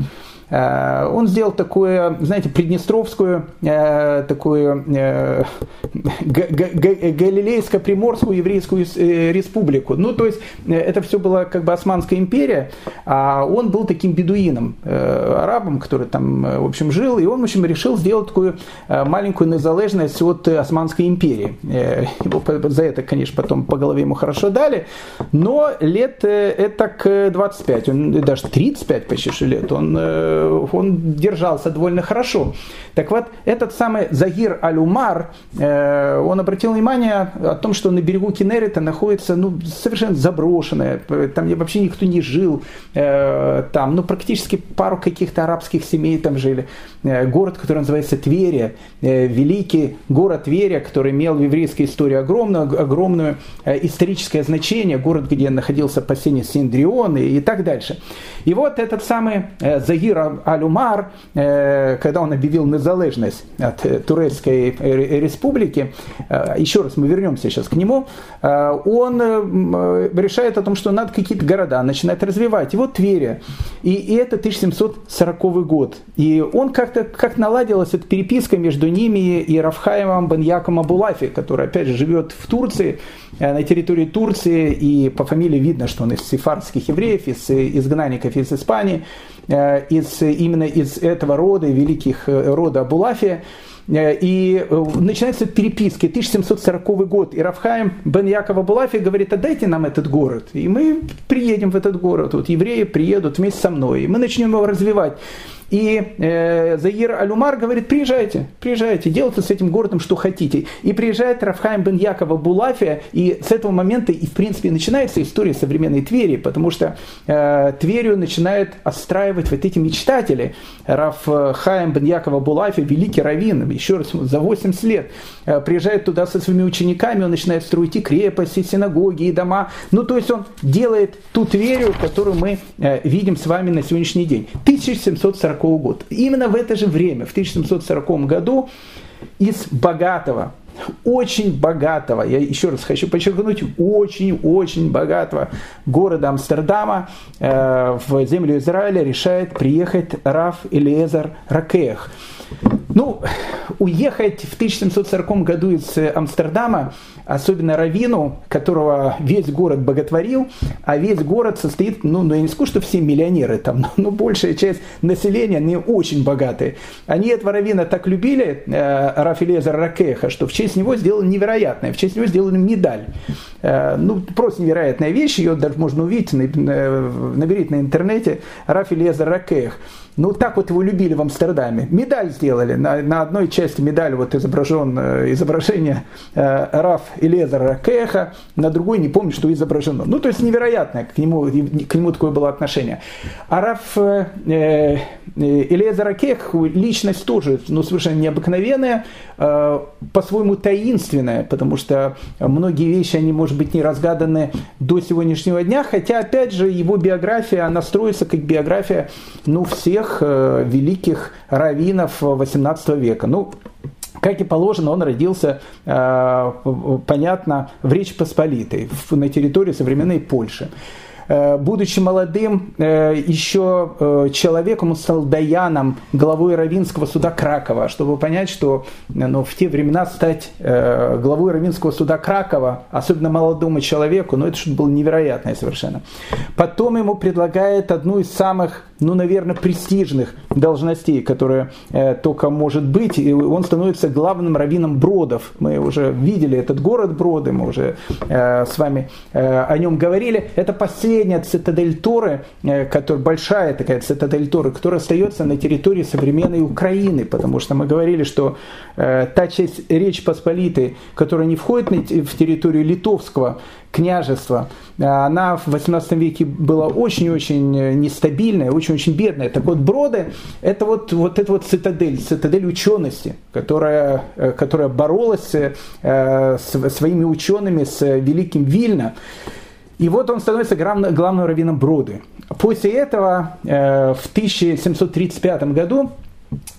Э, он сделал такое, знаете, приднестровскую, э, такую э, галилейско-приморскую еврейскую республику. Ну, то есть, это все была как бы Османская империя, а он был таким бедуином, арабом, который там, в общем, жил, и он, в общем, решил сделать такую маленькую незалежность от Османской империи. Его за это, конечно, потом по голове ему хорошо дали, но лет это к 25, он даже 35 почти лет, он он держался довольно хорошо. Так вот, этот самый Загир Аль-Умар, э, он обратил внимание о том, что на берегу Кенерита находится ну, совершенно заброшенное, там вообще никто не жил, э, там, ну, практически пару каких-то арабских семей там жили. Э, город, который называется Тверия, великий город Тверия, который имел в еврейской истории огромную, огромную историческое значение, город, где находился последний Синдрион и, и так дальше. И вот этот самый Загир Аль-Умар, когда он объявил незалежность от э, Турецкой республики, э, еще раз мы вернемся сейчас к нему, э, он решает о том, что надо какие-то города начинать развивать. И вот Тверь. И, и это 1740 год. И он как-то как наладилась эта переписка между ними и Рафхаемом Баньяком Абулафи, который, опять же, живет в Турции, на территории Турции, и по фамилии видно, что он из сефардских евреев, из изгнанников из Испании. Э, из, именно из этого рода, великих э, рода Абулафия. Э, и начинается переписки, 1740 год, и Рафхаим бен Яков Абулафи говорит, отдайте нам этот город, и мы приедем в этот город, вот евреи приедут вместе со мной, и мы начнем его развивать. И э, Заир Алюмар говорит, приезжайте, приезжайте, делайте с этим городом что хотите. И приезжает Рафхайм бен Якова Булафия, и с этого момента и в принципе начинается история современной Твери, потому что э, Тверью начинает отстраивать вот эти мечтатели. Рафхайм бен Якова Булафия, великий раввин, еще раз, за 80 лет, приезжает туда со своими учениками, он начинает строить и крепости, и синагоги, и дома. Ну, то есть он делает ту Тверью, которую мы э, видим с вами на сегодняшний день. 1740 год. Именно в это же время, в 1740 году, из богатого, очень богатого, я еще раз хочу подчеркнуть, очень-очень богатого города Амстердама э, в землю Израиля решает приехать Раф Элиезер Ракех. Ну, уехать в 1740 году из Амстердама, особенно Равину, которого весь город боготворил, а весь город состоит, ну, ну я не скажу, что все миллионеры там, но, большая часть населения, они очень богатые. Они этого Равина так любили, э, Рафилеза Ракеха, что в честь него сделали невероятное, в честь него сделали медаль. Э, ну, просто невероятная вещь, ее даже можно увидеть, наберите на интернете, Рафилеза Ракех. Ну, так вот его любили в Амстердаме. Медаль сделали. На, на одной части медали вот изображен э, изображение э, Раф Элезера Кеха, на другой не помню, что изображено. Ну, то есть невероятное к нему, к нему такое было отношение. А Раф э, э, Элезера Кех, личность тоже ну, совершенно необыкновенная, э, по-своему таинственная, потому что многие вещи, они, может быть, не разгаданы до сегодняшнего дня, хотя, опять же, его биография, она строится как биография, ну, всех всех э, великих раввинов XVIII века. Ну, как и положено, он родился, э, понятно, в Речи Посполитой, на территории современной Польши. Э, будучи молодым еще человеком, он стал даяном, главой Равинского суда Кракова, чтобы понять, что ну, в те времена стать главой Равинского суда Кракова, особенно молодому человеку, ну это что-то было невероятное совершенно. Потом ему предлагает одну из самых, ну, наверное, престижных должностей, которая только может быть, и он становится главным раввином Бродов. Мы уже видели этот город Броды, мы уже с вами о нем говорили. Это последняя цитадель Торы, э, которая, большая такая цитадель Торы, которая остается на территории современной Украины, потому что мы говорили, что э, та часть Речь Посполитой, которая не входит в территорию литовского княжества, э, она в 18 веке была очень-очень э, нестабильная, очень-очень бедная. Так вот, Броды – это вот, вот эта вот цитадель, цитадель учености, которая, которая боролась э, с своими учеными, с великим Вильно. И вот он становится главным раввином Броды. После этого э, в 1735 году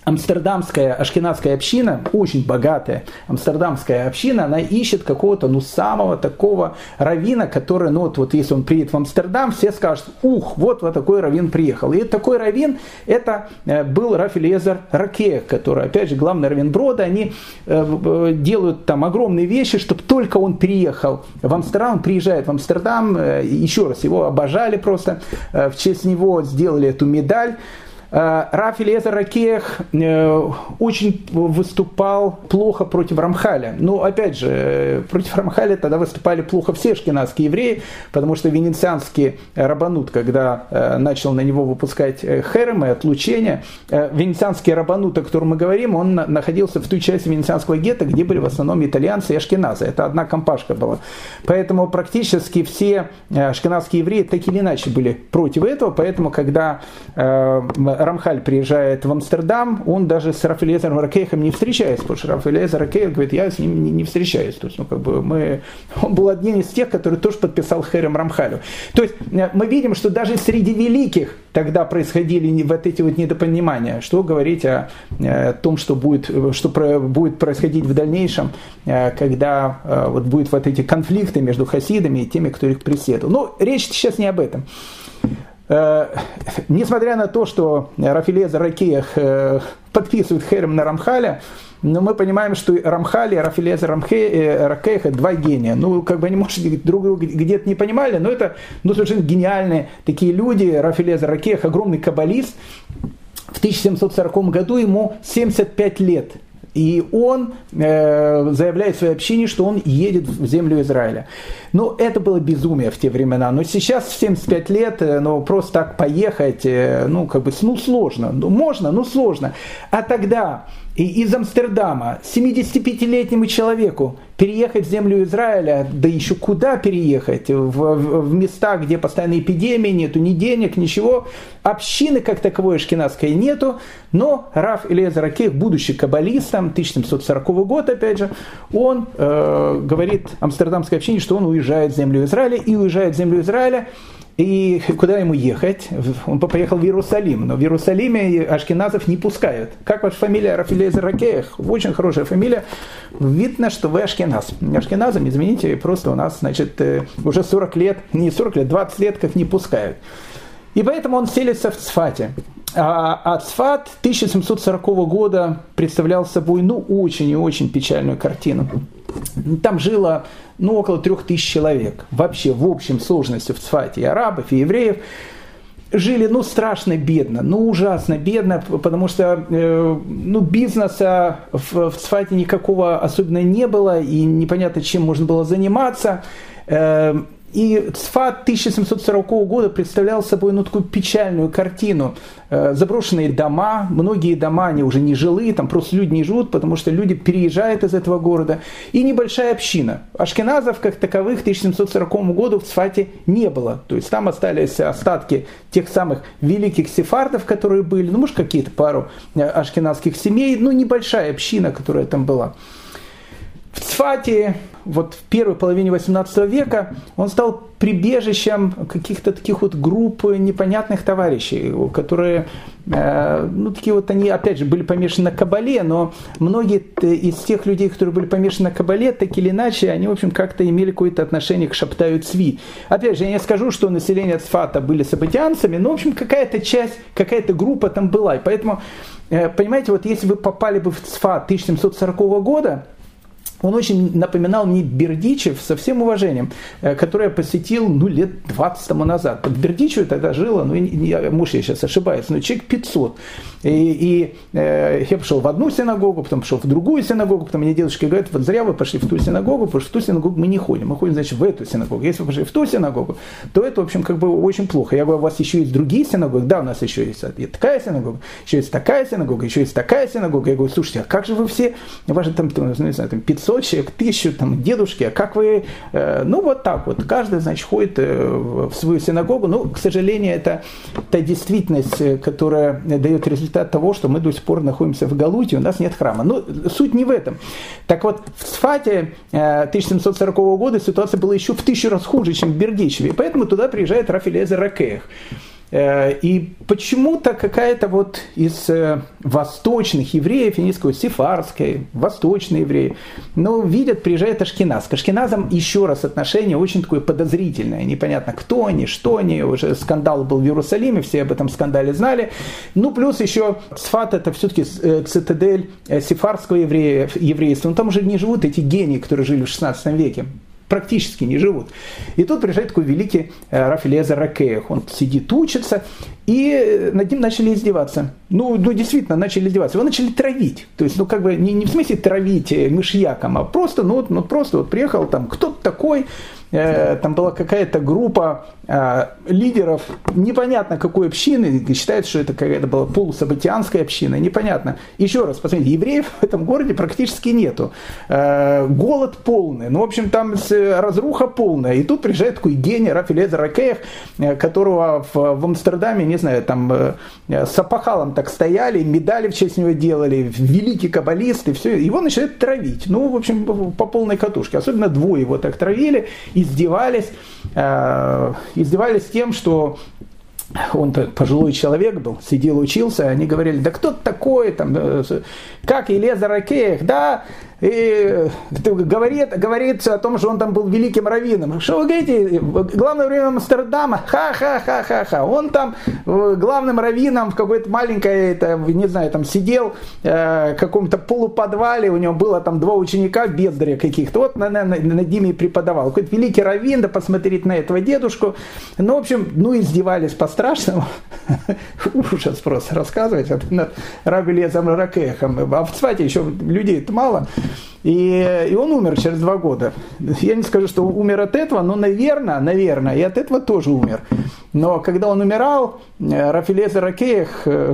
амстердамская ашкенадская община, очень богатая амстердамская община, она ищет какого-то, ну, самого такого равина, который, ну, вот, вот если он приедет в Амстердам, все скажут, ух, вот вот такой равин приехал. И такой равин, это э, был Рафилезер Раке, который, опять же, главный равин Брода, они э, делают там огромные вещи, чтобы только он приехал в Амстердам, он приезжает в Амстердам, э, еще раз, его обожали просто, в честь него сделали эту медаль, Э, Раф Элиезер Ракех э, очень выступал плохо против Рамхаля. Ну, опять же, э, против Рамхаля тогда выступали плохо все шкинадские евреи, потому что венецианский рабанут, когда начал на него выпускать херемы, отлучения, венецианский рабанут, о котором мы говорим, он находился в той части венецианского гетто, где были в основном итальянцы и ашкеназы. Это одна компашка была. Поэтому практически все ашкенадские евреи так или иначе были против этого, поэтому когда Рамхаль приезжает в Амстердам, он даже с Рафаэлезером Ракейхом не встречается, потому что Рафаэлезер Ракейх говорит, я с ним не, не встречаюсь. То есть, ну, как бы мы... Он был одним из тех, который тоже подписал Херем Рамхалю. То есть э, мы видим, что даже среди великих тогда происходили вот эти вот недопонимания. Что говорить о, э, о том, что будет, что про, будет происходить в дальнейшем, э, когда вот будут вот эти конфликты между хасидами и теми, кто их преследовал. Но речь сейчас не об этом. Э, несмотря на то, что Рафилеза Ракеях э, подписывает Херем на Рамхаля, но мы понимаем, что Рамхали Рафилеза э, Ракеях это два гения. Ну, как бы они, может, друг друга где-то не понимали, но это ну, совершенно гениальные такие люди. Рафилеза Ракеях огромный каббалист. В 1740 году ему 75 лет. И он э, заявляет своей общине, что он едет в землю Израиля. Ну, это было безумие в те времена. Но сейчас в 75 лет, э, ну, просто так поехать, э, ну, как бы, ну, сложно. Ну, можно, но сложно. А тогда и из Амстердама 75-летнему человеку переехать в землю Израиля, да еще куда переехать, в, в, места, где постоянно эпидемии нету, ни денег, ничего, общины как таковой ашкенадской нету, но Раф Элиезер Акеев, будучи каббалистом, 1740 год, опять же, он э, говорит амстердамской общине, что он уезжает в землю Израиля, и уезжает в землю Израиля и куда ему ехать? Он поехал в Иерусалим, но в Иерусалиме ашкеназов не пускают. Как ваша фамилия Рафилеза Ракеях? Очень хорошая фамилия. Видно, что вы ашкеназ. Ашкеназам, извините, просто у нас, значит, э, уже 40 лет, не 40 лет, 20 лет как не пускают. И поэтому он селится в Цфате. А, а Цфат 1740 года представлял собой ну, очень и очень печальную картину. Там жило ну, около трех тысяч человек. Вообще, в общем сложности в Цфате и арабов, и евреев жили, ну, страшно бедно, ну, ужасно бедно, потому что, э, ну, бизнеса в, в Цфате никакого особенно не было, и непонятно, чем можно было заниматься. Э, и Цфат 1740 года представлял собой ну, такую печальную картину. Э, заброшенные дома, многие дома, они уже не жилые, там просто люди не живут, потому что люди переезжают из этого города. И небольшая община. Ашкеназов, как таковых, к 1740 году в Цфате не было. То есть там остались остатки тех самых великих сефардов, которые были, ну, может, какие-то пару э, ашкеназских семей, ну, небольшая община, которая там была. В Цфате вот в первой половине 18 века он стал прибежищем каких-то таких вот групп непонятных товарищей, которые, э, ну, такие вот они, опять же, были помешаны на кабале, но многие из тех людей, которые были помешаны на кабале, так или иначе, они, в общем, как-то имели какое-то отношение к Шаптаю Цви. Опять же, я не скажу, что население Цфата были сабатианцами, но, в общем, какая-то часть, какая-то группа там была. И поэтому, э, понимаете, вот если вы попали бы в Цфат 1740 года, он очень напоминал мне Бердичев со всем уважением, э, который я посетил ну, лет 20 тому назад. Под Бердичеве тогда жило, ну, я, может, я сейчас ошибаюсь, но человек 500. И, и э, я пошел в одну синагогу, потом пошел в другую синагогу, потом мне девушки говорят, вот зря вы пошли в ту синагогу, потому что в ту синагогу мы не ходим, мы ходим, значит, в эту синагогу. Если вы пошли в ту синагогу, то это, в общем, как бы очень плохо. Я говорю, у вас еще есть другие синагоги? Да, у нас еще есть такая синагога, еще есть такая синагога, еще есть такая синагога. Я говорю, слушайте, а как же вы все, же там, ну, не знаю, там 500 500 человек, 1000 там, дедушки, а как вы, э, ну вот так вот, каждый, значит, ходит э, в свою синагогу, ну, к сожалению, это та действительность, э, которая дает результат того, что мы до сих пор находимся в Галуте, у нас нет храма. Но суть не в этом. Так вот, в Сфате 1740 года ситуация была еще в тысячу раз хуже, чем в Бердичеве, поэтому туда приезжает Рафилезер Ракеях. Э, и почему-то какая-то вот из э, восточных евреев, я не скажу, сефарской, восточные евреи, но видят, приезжает Ашкеназ. К Ашкеназам еще раз отношение очень такое подозрительное. Непонятно, кто они, что они. Уже скандал был в Иерусалиме, все об этом скандале знали. Ну, плюс еще Сфат это все-таки э, цитадель сефарского еврейства. Но там уже не живут эти гении, которые жили в 16 веке практически не живут. И тут приезжает такой великий э, Рафилеза Ракеях. Он сидит, учится, и над ним начали издеваться. Ну, ну, действительно, начали издеваться. Его начали травить. То есть, ну, как бы, не, не в смысле травить э, мышьяком, а просто, ну, ну просто вот приехал там кто-то такой, Э, там была какая-то группа э, лидеров, непонятно какой общины, считается, что это какая-то была полусабатианская община, непонятно. Еще раз, посмотрите, евреев в этом городе практически нету. Э, голод полный, ну, в общем, там разруха полная. И тут приезжает такой гений Рафилеза Ракеев, которого в, в Амстердаме, не знаю, там с опахалом так стояли, медали в честь него делали, великий каббалист и все. Его начинают травить. Ну, в общем, по полной катушке. Особенно двое его так травили. Издевались, э, издевались тем, что он пожилой человек был, сидел, учился, они говорили, да кто такой, там, как Елезар Ракеев, да, и говорит, говорит о том, что он там был великим раввином. Что вы говорите? Главное время Амстердама, ха-ха-ха-ха-ха. Он там главным раввином в какой-то маленькой, это, не знаю, там сидел э, в каком-то полуподвале, у него было там два ученика, бездаря каких-то, вот на, на, над ними преподавал. Какой-то великий раввин, да посмотреть на этого дедушку. Ну, в общем, ну, издевались по-страшному. Ужас просто рассказывать над Раби Лезом Ракехом. А в Цвате еще людей-то мало. И, и он умер через два года. Я не скажу, что умер от этого, но, наверное, наверное, и от этого тоже умер. Но когда он умирал, э, Рафилеза Ракеях, э,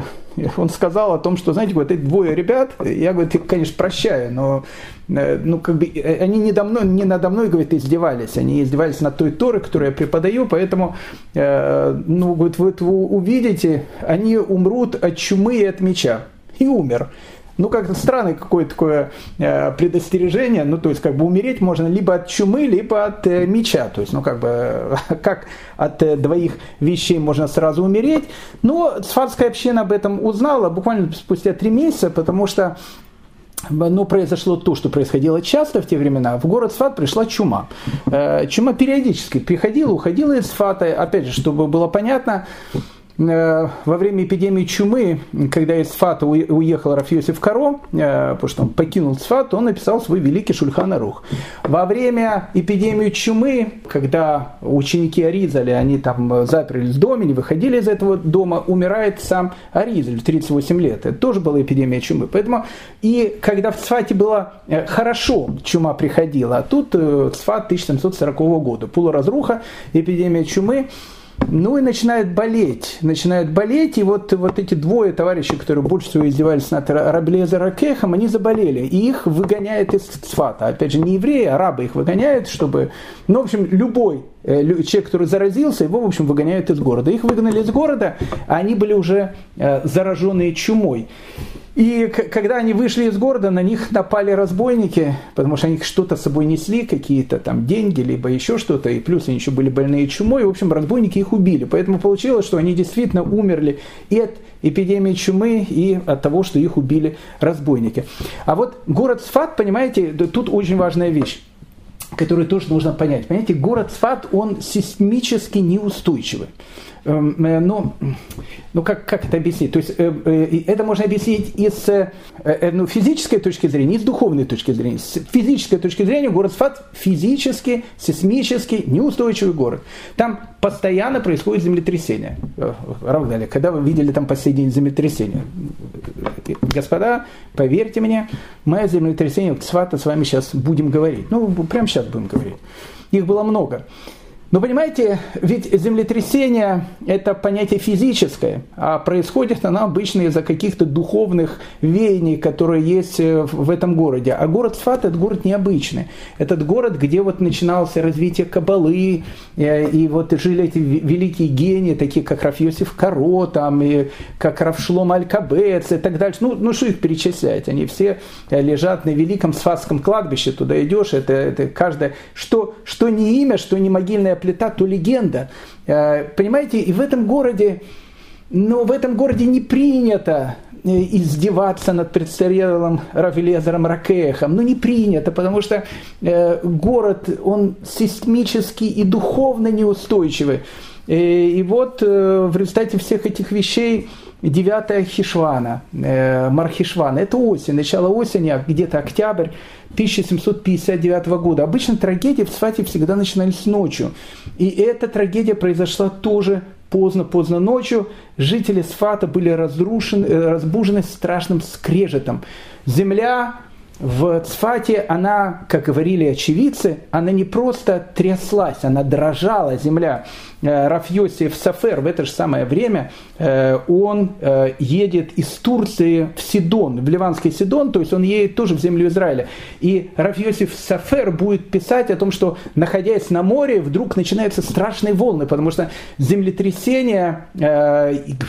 он сказал о том, что, знаете, вот эти двое ребят, я, говорю, конечно, прощаю, но э, ну, как бы, они не, мной, не надо мной, говорит, издевались. Они издевались над той Торой, которую я преподаю, поэтому, ну, говорит, вы, вы увидите, они умрут от чумы и от меча. И умер ну, как-то странное какое-то такое э, предостережение, ну, то есть, как бы умереть можно либо от чумы, либо от э, меча, то есть, ну, как бы, как от э, двоих вещей можно сразу умереть, но сфатская община об этом узнала буквально спустя три месяца, потому что ну, произошло то, что происходило часто в те времена. В город Сфат пришла чума. Э, чума периодически приходила, уходила из Сфата. Опять же, чтобы было понятно, во время эпидемии чумы, когда из Сфата уехал Рафиосиф Каро, э, потому что он покинул Сфат, он написал свой великий Шульхан Арух. Во время эпидемии чумы, когда ученики Аризали, они там заперлись в доме, не выходили из этого дома, умирает сам Аризаль в 38 лет. Это тоже была эпидемия чумы. Поэтому и когда в Сфате было э, хорошо, чума приходила, а тут Сфат 1740 года, полуразруха, эпидемия чумы, ну и начинает болеть, начинает болеть, и вот, вот эти двое товарищей, которые больше всего издевались над Раблеза Кехом, они заболели, и их выгоняет из Цфата. Опять же, не евреи, а арабы их выгоняют, чтобы... Ну, в общем, любой э, человек, который заразился, его, в общем, выгоняют из города. Их выгнали из города, а они были уже э, зараженные чумой. И когда они вышли из города, на них напали разбойники, потому что они что-то с собой несли, какие-то там деньги, либо еще что-то, и плюс они еще были больные чумой, в общем, разбойники их убили. Поэтому получилось, что они действительно умерли и от эпидемии чумы, и от того, что их убили разбойники. А вот город Сфат, понимаете, тут очень важная вещь которую тоже нужно понять. Понимаете, город Сфат, он сейсмически неустойчивый. Ну, ну как, как это объяснить? То есть э, э, это можно объяснить и с ну, физической точки зрения, и с духовной точки зрения. С физической точки зрения город Сфат физически, сейсмически неустойчивый город. Там постоянно происходит землетрясение. Равдали, когда вы видели там последнее землетрясение? Господа, поверьте мне, мы о землетрясении Сфата с вами сейчас будем говорить. Ну, прямо сейчас будем говорить. Их было много. Но понимаете, ведь землетрясение – это понятие физическое, а происходит оно обычно из-за каких-то духовных веяний, которые есть э, в этом городе. А город Сфат – это город необычный. Этот город, где вот начиналось развитие Кабалы, э, и вот жили эти великие гении, такие как Рафьосиф Каро, там, и как Рафшлом Аль-Кабец и так дальше. Ну, ну что их перечислять? Они все э, лежат на великом Сфатском кладбище, туда идешь, это, это каждое, что, что не имя, что не могильная плита, то легенда. Э, понимаете, и в этом городе, но в этом городе не принято э, издеваться над престарелым Равелезером Ракеехом. Ну, не принято, потому что э, город, он сейсмически и духовно неустойчивый. И, и вот в результате всех этих вещей 9 Хишвана, э, Мархишвана, это осень, начало осени, а где-то октябрь 1759 года. Обычно трагедии в Сфате всегда начинались ночью. И эта трагедия произошла тоже поздно-поздно ночью. Жители Сфата были разрушены, э, разбужены страшным скрежетом. Земля в Цфате она, как говорили очевидцы, она не просто тряслась, она дрожала, земля. Э, Рафьосиф Сафер в это же самое время, э, он э, едет из Турции в Сидон, в ливанский Сидон, то есть он едет тоже в землю Израиля. И Рафьосиф Сафер будет писать о том, что находясь на море, вдруг начинаются страшные волны, потому что землетрясение,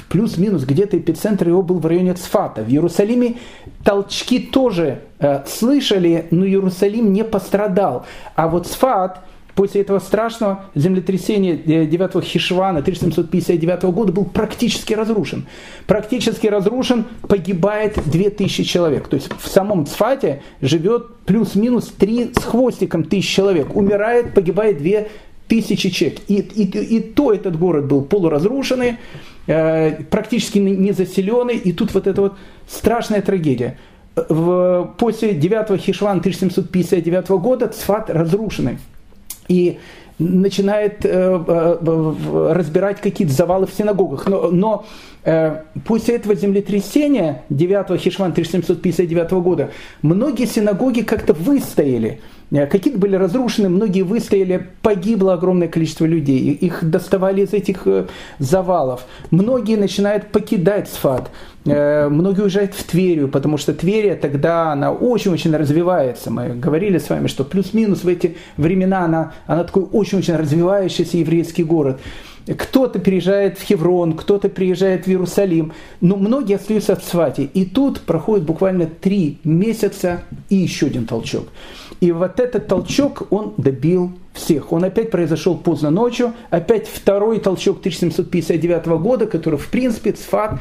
плюс-минус где-то эпицентр его был в районе Цфата. В Иерусалиме толчки тоже слышали, но Иерусалим не пострадал. А вот Сфат, после этого страшного землетрясения 9 Хишвана 1759 года был практически разрушен. Практически разрушен, погибает 2000 человек. То есть в самом Цфате живет плюс-минус 3 с хвостиком тысяч человек. Умирает, погибает 2 тысячи человек. И, и, и то этот город был полуразрушенный, э, практически не заселенный. И тут вот эта вот страшная трагедия – в, после 9 Хишван 1759 года Цфат разрушенный. И начинает э, э, разбирать какие-то завалы в синагогах. Но, но после этого землетрясения 9 Хишван 1759 года многие синагоги как-то выстояли. Э, какие-то были разрушены, многие выстояли, погибло огромное количество людей, их доставали из этих э, завалов. Многие начинают покидать Сфат, э, многие уезжают в Тверию, потому что Тверия тогда она очень-очень развивается. Мы говорили с вами, что плюс-минус в эти времена она, она такой очень-очень развивающийся еврейский город. Кто-то переезжает в Хеврон, кто-то приезжает в Иерусалим, но многие остаются в Цвате. И тут проходит буквально три месяца и еще один толчок. И вот этот толчок он добил всех. Он опять произошел поздно ночью, опять второй толчок 1759 года, который в принципе Цфат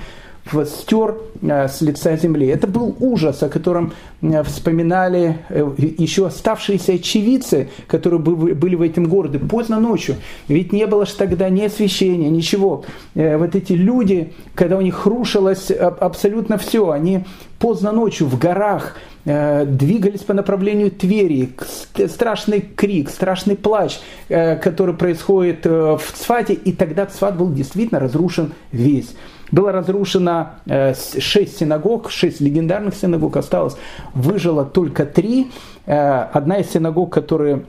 стер э, с лица земли. Это был ужас, о котором э, вспоминали э, еще оставшиеся очевидцы, которые были в этом городе поздно ночью. Ведь не было же тогда ни освещения, ничего. Вот эти люди, когда у них рушилось абсолютно все, они поздно ночью в горах двигались по направлению Твери, страшный крик, страшный плач, который происходит в Цфате, и тогда Цфат был действительно разрушен весь. Было разрушено э, шесть синагог, шесть легендарных синагог осталось. Выжило только три. Э, одна из синагог, которая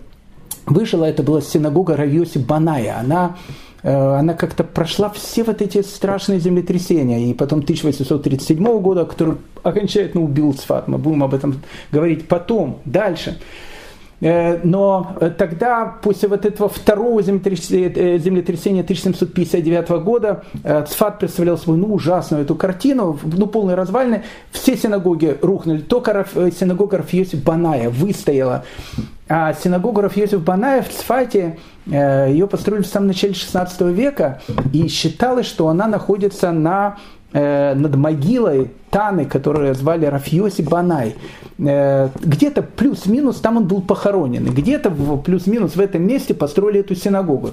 выжила, это была синагога Равьоси Баная. Она э, она как-то прошла все вот эти страшные землетрясения. И потом 1837 года, который окончательно убил Цфат. Мы будем об этом говорить потом, дальше. Э, но э, тогда, после вот этого второго землетрясения 1759 года, э, Цфат представлял собой ну, ужасную эту картину, ну, полные развалины. Все синагоги рухнули, только синагога Рафьосиф Баная выстояла. А синагога Рафьосиф Баная в Цфате, ее построили в самом начале 16 века, и считалось, что она находится на Э, над могилой Таны, которую звали Рафьоси Банай. Э, где-то плюс-минус там он был похоронен. Где-то плюс-минус в этом месте построили эту синагогу.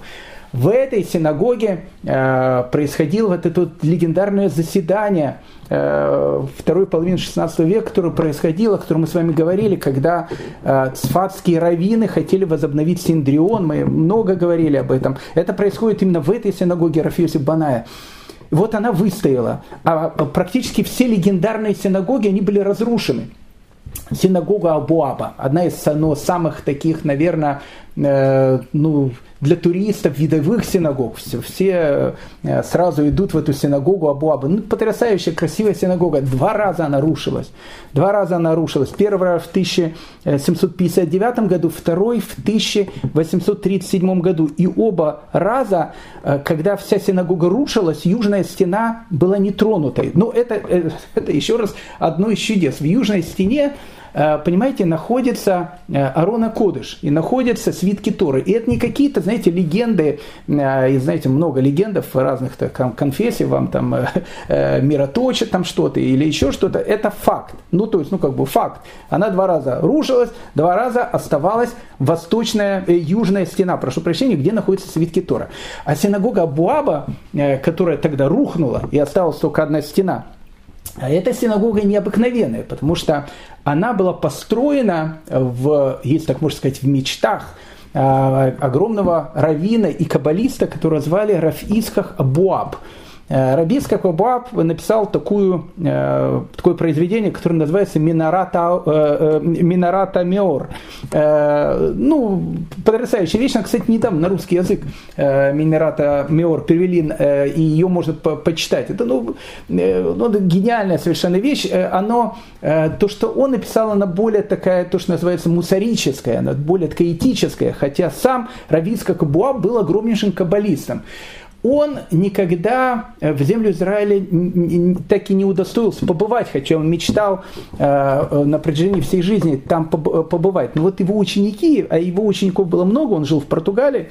В этой синагоге э, происходило вот это вот легендарное заседание э, второй половины 16 века, которое происходило, о котором мы с вами говорили, когда э, цфатские раввины хотели возобновить Синдрион, мы много говорили об этом. Это происходит именно в этой синагоге Рафиоси Баная. Вот она выстояла. А практически все легендарные синагоги, они были разрушены. Синагога Абуаба, одна из ну, самых таких, наверное, э, ну, для туристов видовых синагог. Все, все э, сразу идут в эту синагогу Абуаба. Ну, потрясающая, красивая синагога. Два раза она рушилась. Два раза она рушилась. Первый раз в 1759 году, второй в 1837 году. И оба раза, э, когда вся синагога рушилась, южная стена была нетронутой. Но это, э, это еще раз одно из чудес. В южной стене понимаете, находится э, Арона Кодыш и находятся свитки Торы. И это не какие-то, знаете, легенды, э, и знаете, много легендов разных там, конфессий, вам там мироточат там что-то или еще что-то. Это факт. Ну, то есть, ну, как бы факт. Она два раза рушилась, два раза оставалась восточная, южная стена, прошу прощения, где находятся свитки Тора. А синагога Абуаба, которая тогда рухнула, и осталась только одна стена – а эта синагога необыкновенная, потому что она была построена в, если так можно сказать, в мечтах а, огромного равина и каббалиста, которого звали Рафисхах Абуаб. Э, Рабиска Кобаб написал такую, э, такое произведение, которое называется «Минората, э, Минората Меор». Ну, потрясающая вещь. Она, кстати, недавно на русский язык «Минората Меор» перевели, и ее можно почитать. Это ну, ну, гениальная совершенно вещь. Оно, то, что он написал, она более такая, то, что называется мусорическая, она более такая этическая, хотя сам Равицка Кабуаб был огромнейшим каббалистом он никогда в землю Израиля так и не удостоился побывать, хотя он мечтал на протяжении всей жизни там побывать. Но вот его ученики, а его учеников было много, он жил в Португалии,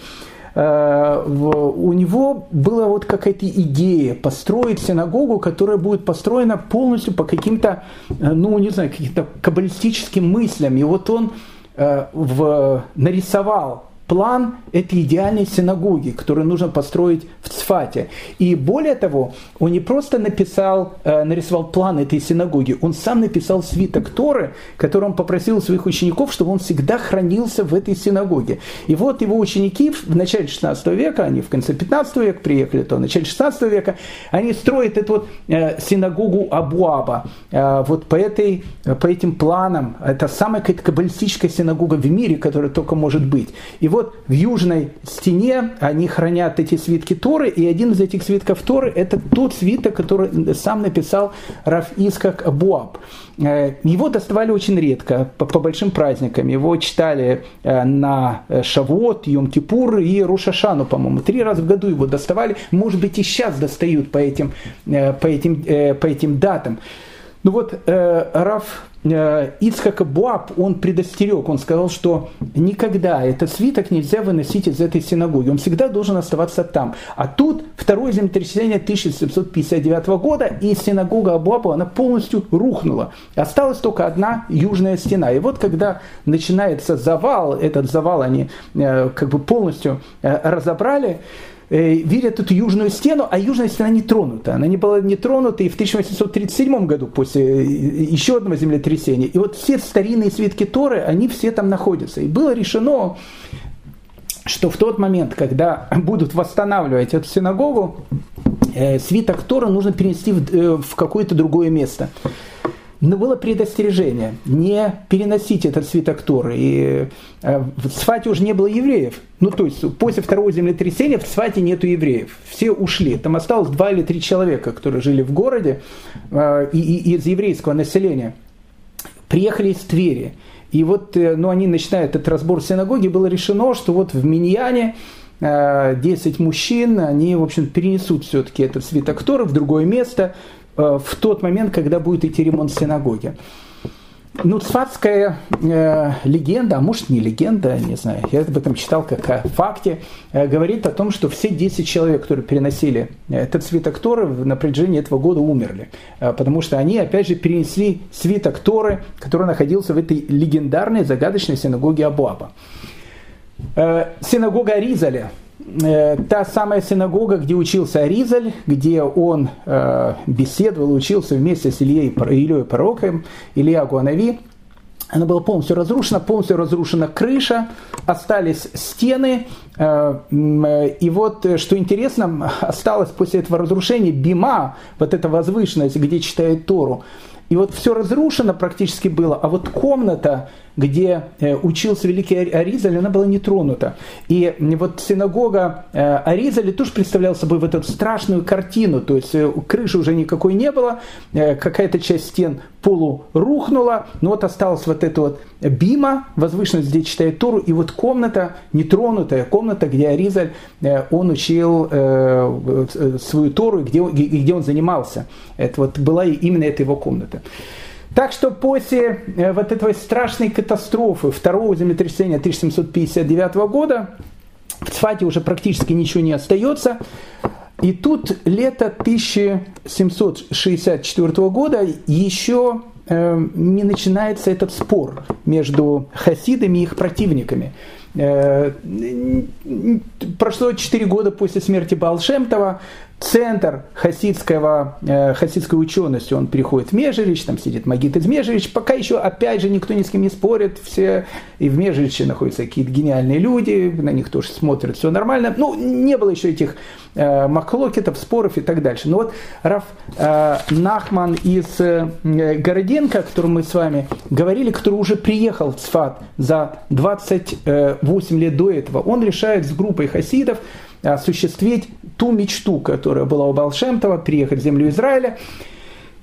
Э, у него была вот какая-то идея построить синагогу, которая будет построена полностью по каким-то, э, ну, не знаю, каким-то каббалистическим мыслям. И вот он э, в, нарисовал план этой идеальной синагоги, которую нужно построить в Цфате. И более того, он не просто написал, э, нарисовал план этой синагоги, он сам написал свиток Торы, который он попросил своих учеников, чтобы он всегда хранился в этой синагоге. И вот его ученики в начале 16 века, они в конце 15 века приехали, то в начале 16 века, они строят эту вот э, синагогу Абуаба. Э, вот по, этой, по этим планам, это самая какая-то каббалистическая синагога в мире, которая только может быть. И вот в южной стене они хранят эти свитки Торы, и один из этих свитков Торы – это тот свиток, который сам написал Раф Искак Буаб. Э, его доставали очень редко, по, по большим праздникам. Его читали э, на Шавот, Йом-Кипур и Рушашану, по-моему. Три раза в году его доставали. Может быть, и сейчас достают по этим, э, по этим, по этим датам. Ну вот Раф Э, Ицхака Буаб, он предостерег, он сказал, что никогда этот свиток нельзя выносить из этой синагоги, он всегда должен оставаться там. А тут второе землетрясение 1759 года, и синагога Абуаба, она полностью рухнула. Осталась только одна южная стена. И вот когда начинается завал, этот завал они э, как бы полностью э, разобрали, Э, видят эту южную стену, а южная стена не тронута. Она не была не тронута и в 1837 году, после э, еще одного землетрясения. И вот все старинные свитки Торы, они все там находятся. И было решено, что в тот момент, когда будут восстанавливать эту синагогу, э, свиток Тора нужно перенести в какое-то другое место. Но было предостережение, не переносить этот свиток Торы. И э, в Сфате уже не было евреев. Ну, то есть, после второго землетрясения в Сфате нету евреев. Все ушли. Там осталось два или три человека, которые жили в городе э, и, и из еврейского населения. Приехали из Твери. И вот, э, ну, они начинают этот разбор синагоги, было решено, что вот в Миньяне 10 мужчин, они, в общем, перенесут все-таки этот свиток Торы в другое место, в тот момент, когда будет идти ремонт синагоги. Ну, цфатская э, легенда, а может не легенда, не знаю, я об этом читал как о факте, э, говорит о том, что все 10 человек, которые переносили этот свиток Торы на протяжении этого года умерли. Э, потому что они, опять же, перенесли свиток Торы, который находился в этой легендарной загадочной синагоге Абуаба. Э, синагога Э, та самая синагога, где учился Аризаль, где он э, беседовал, учился вместе с Ильей, Ильей Пророком, Илья Гуанави, она была полностью разрушена, полностью разрушена крыша, остались стены. Э, и вот, что интересно, осталось после этого разрушения бима, вот эта возвышенность, где читает Тору. И вот все разрушено практически было, а вот комната, где э, учился великий Аризаль, она была не тронута. И вот синагога э, Аризали тоже представляла собой вот эту страшную картину, то есть э, крыши уже никакой не было, какая-то часть стен полу рухнула, но вот осталась вот эта вот бима, возвышенность, где читает Тору, и вот комната, нетронутая комната, где Аризаль, он учил свою Тору, где, где он занимался. Это вот была именно эта его комната. Так что после э, вот этой страшной катастрофы второго землетрясения 1759 года в Цфате уже практически ничего не остается. И тут лето 1764 года еще э, не начинается этот спор между хасидами и их противниками. Э, прошло 4 года после смерти Балшемтова, центр хасидского, э, хасидской учености, он переходит в Межерич, там сидит Магит из Межерич, пока еще, опять же, никто ни с кем не спорит, все, и в Межериче находятся какие-то гениальные люди, на них тоже смотрят, все нормально, ну, не было еще этих э, маклокетов, споров и так дальше. Но вот Раф э, Нахман из э, Городенко, о котором мы с вами говорили, который уже приехал в Цфат за 28 лет до этого, он решает с группой хасидов, осуществить ту мечту, которая была у Балшемтова, приехать в землю Израиля.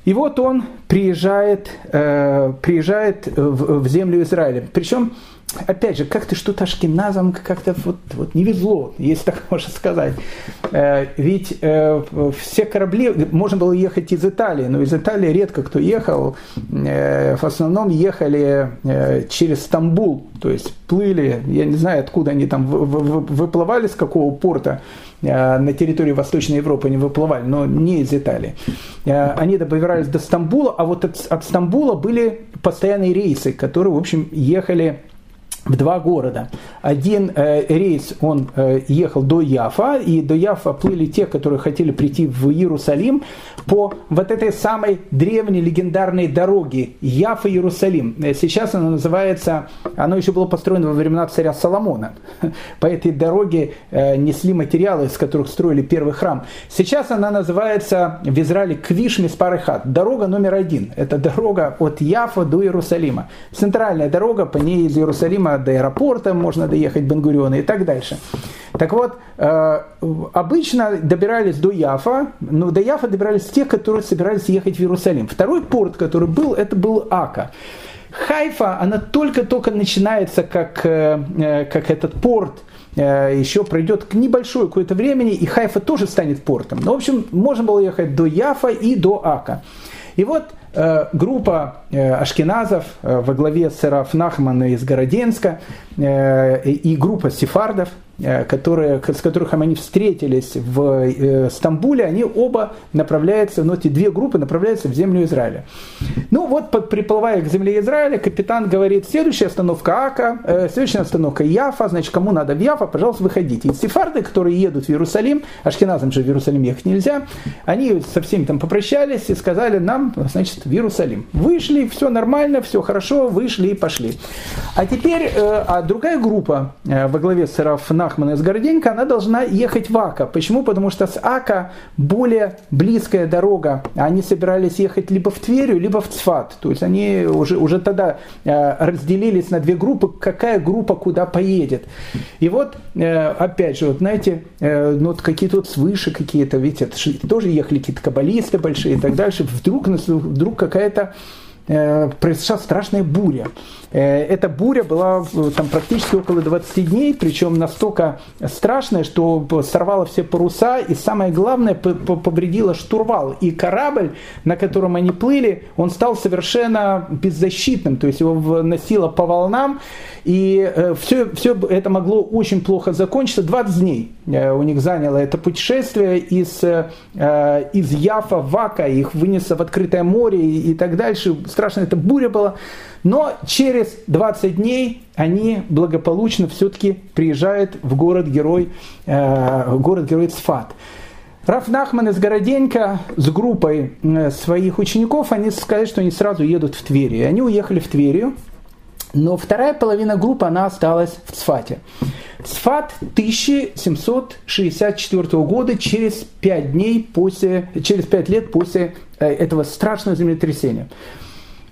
И вот он приезжает, э, приезжает в, землю Израиля. Причем опять же, как-то что-то ашкеназам как-то вот, вот не везло, если так можно сказать. Э, ведь э, все корабли, можно было ехать из Италии, но из Италии редко кто ехал. Э, в основном ехали через Стамбул, то есть плыли, я не знаю, откуда они там выплывали, с какого порта, на территории Восточной Европы они выплывали, но не из Италии. Они добирались до Стамбула, а вот от, от Стамбула были постоянные рейсы, которые, в общем, ехали в два города. Один э, рейс, он э, ехал до Яфа, и до Яфа плыли те, которые хотели прийти в Иерусалим по вот этой самой древней легендарной дороге Яфа-Иерусалим. Э, сейчас она называется, оно еще было построено во времена царя Соломона. По этой дороге э, несли материалы, из которых строили первый храм. Сейчас она называется в Израиле Квиш Миспарыхат. Дорога номер один. Это дорога от Яфа до Иерусалима. Центральная дорога, по ней из Иерусалима до аэропорта можно доехать Бенгуриона и так дальше. Так вот, э, обычно добирались до Яфа, но до Яфа добирались те, которые собирались ехать в Иерусалим. Второй порт, который был, это был Ака. Хайфа, она только-только начинается как, э, э, как этот порт, еще пройдет небольшое какое-то времени, и Хайфа тоже станет портом. Ну, в общем, можно было ехать до Яфа и до Ака. И вот группа э, ашкеназов э, во главе с Раф Нахмана из Городенска э, и группа сефардов – Э, которые, с которых они встретились в э, Стамбуле, они оба направляются, ну, эти две группы направляются в землю Израиля. Ну, вот, приплывая к земле Израиля, капитан говорит, следующая остановка Ака, э, следующая остановка Яфа, значит, кому надо в Яфа, пожалуйста, выходите. И сефарды, которые едут в Иерусалим, ашкеназам же в Иерусалим ехать нельзя, они со всеми там попрощались и сказали нам, значит, в Иерусалим. Вышли, все нормально, все хорошо, вышли и пошли. А теперь, а другая группа во главе с Рафна Нахмана из Городенька, она должна ехать в Ака. Почему? Потому что с Ака более близкая дорога. Они собирались ехать либо в Тверью, либо в Цфат. То есть они уже, уже тогда э, разделились на две группы, какая группа куда поедет. И вот, э, опять же, вот знаете, э, ну, вот какие-то свыше какие-то, это тоже ехали какие-то каббалисты большие и так дальше. Вдруг, вдруг какая-то произошла страшная буря. Э, эта буря была там практически около 20 дней, причем настолько страшная, что сорвала все паруса и самое главное повредила штурвал. И корабль, на котором они плыли, он стал совершенно беззащитным, то есть его носило по волнам, и все, э, все это могло очень плохо закончиться. 20 дней э, у них заняло это путешествие из, из Яфа в Ака, их вынесло в открытое море и, так дальше. Страшная эта буря была. Но через 20 дней они благополучно все-таки приезжают в город-герой, э, город-герой Цфат. Раф Нахман из Городенька с группой э, своих учеников, они сказали, что они сразу едут в Тверь. И они уехали в Тверью, но вторая половина группы, она осталась в Цфате. Цфат 1764 года, через 5 дней после, через 5 лет после э, этого страшного землетрясения.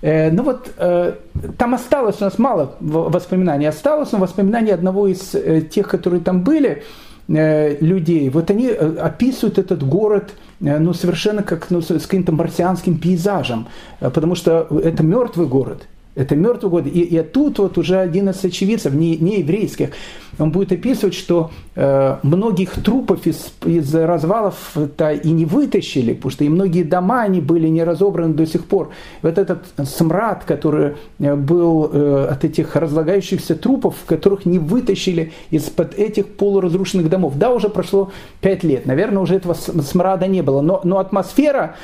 Э, ну вот э, там осталось у нас мало воспоминаний, осталось, но воспоминания одного из э, тех, которые там были, людей, вот они описывают этот город ну, совершенно как ну, с каким-то марсианским пейзажем, потому что это мертвый город, это мертвый год. И, и тут вот уже один из очевидцев, не, не еврейских, он будет описывать, что э, многих трупов из, из развалов-то и не вытащили, потому что и многие дома они были не разобраны до сих пор. Вот этот смрад, который э, был э, от этих разлагающихся трупов, которых не вытащили из-под этих полуразрушенных домов. Да, уже прошло пять лет, наверное, уже этого смрада не было, но, но атмосфера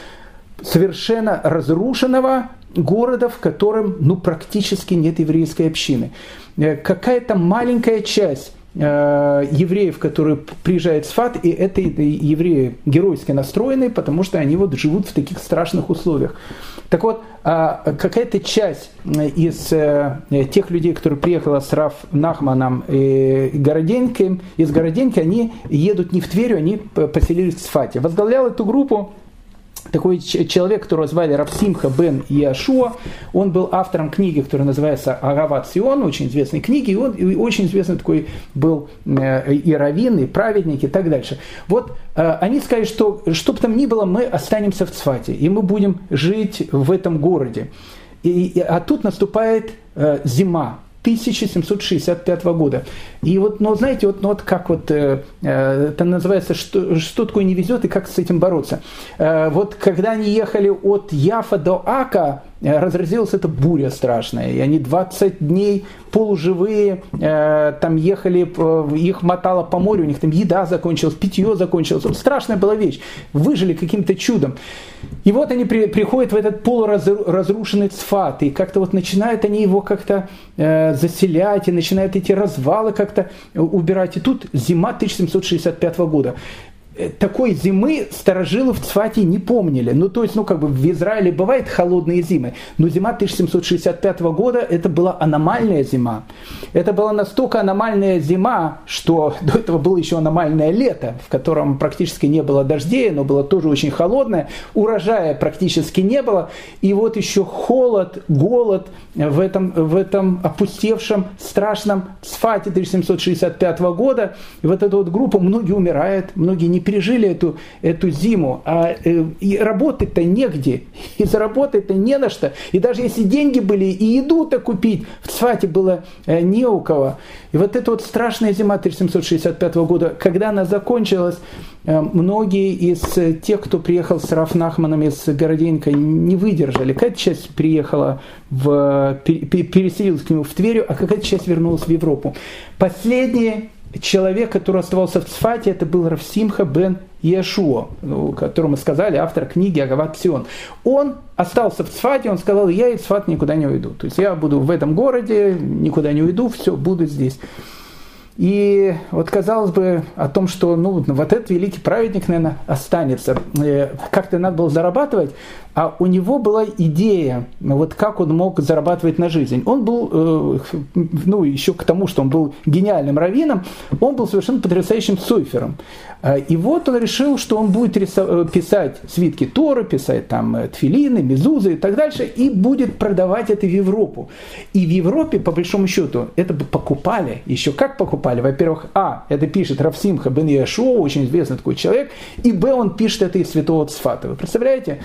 совершенно разрушенного города, в котором ну, практически нет еврейской общины. Э, какая-то маленькая часть э, евреев, которые приезжают в Сфат, и это евреи геройски настроенные, потому что они вот живут в таких страшных условиях. Так вот, а какая-то часть из э, тех людей, которые приехали с Раф Нахманом и Городеньким, из Городеньки, они едут не в Тверь, они поселились в Сфате. Возглавлял эту группу такой человек, которого звали Равсимха бен Яшуа, он был автором книги, которая называется Агават Сион, очень известной книги, и он и очень известный такой был э, и раввин, и праведник, и так дальше. Вот э, они сказали, что что бы там ни было, мы останемся в Цфате, и мы будем жить в этом городе. И, а тут наступает э, зима, 1765 года. И вот, ну, знаете, вот, ну, вот как вот э, э, это называется, что, что такое не везет и как с этим бороться. Э, вот когда они ехали от Яфа до Ака, разразилась эта буря страшная, и они 20 дней полуживые, э, там ехали, э, их мотало по морю, у них там еда закончилась, питье закончилось, страшная была вещь, выжили каким-то чудом. И вот они при, приходят в этот полуразрушенный цфат, и как-то вот начинают они его как-то э, заселять, и начинают эти развалы как-то убирать. И тут зима 1765 года. Э, такой зимы сторожилы в Цфате не помнили. Ну, то есть, ну, как бы в Израиле бывает холодные зимы, но зима 1765 года это была аномальная зима. Это была настолько аномальная зима, что до этого было еще аномальное лето, в котором практически не было дождей, но было тоже очень холодное, урожая практически не было, и вот еще холод, голод в этом, в этом опустевшем страшном Цфате 1765 года. И вот эта вот группа, многие умирают, многие не пережили эту, эту зиму, а э, и работать-то негде, и заработать-то не на что. И даже если деньги были, и еду-то купить в Цфате было э, не у кого. И вот эта вот страшная зима 1765 года, когда она закончилась, э, многие из тех, кто приехал с Рафнахманом из Городенька, не выдержали. Какая-то часть приехала, в, переселилась к нему в Тверью, а какая-то часть вернулась в Европу. Последние человек, который оставался в Цфате, это был Равсимха бен Иешуа, ну, которому сказали автор книги Агават Сион. Он остался в Цфате, он сказал, я из Цфат никуда не уйду. То есть я буду в этом городе, никуда не уйду, все, буду здесь. И вот казалось бы о том, что ну, вот этот великий праведник, наверное, останется. Э, как-то надо было зарабатывать, а у него была идея, вот как он мог зарабатывать на жизнь. Он был, э, ну, еще к тому, что он был гениальным раввином, он был совершенно потрясающим суфером. Э, и вот он решил, что он будет писать свитки Торы, писать там тфилины, мезузы и так дальше, и будет продавать это в Европу. И в Европе, по большому счету, это бы покупали. Еще как покупали? Во-первых, А, это пишет Равсимха бен Яшуа, очень известный такой человек, и Б, он пишет это из святого Цфата. Вы представляете,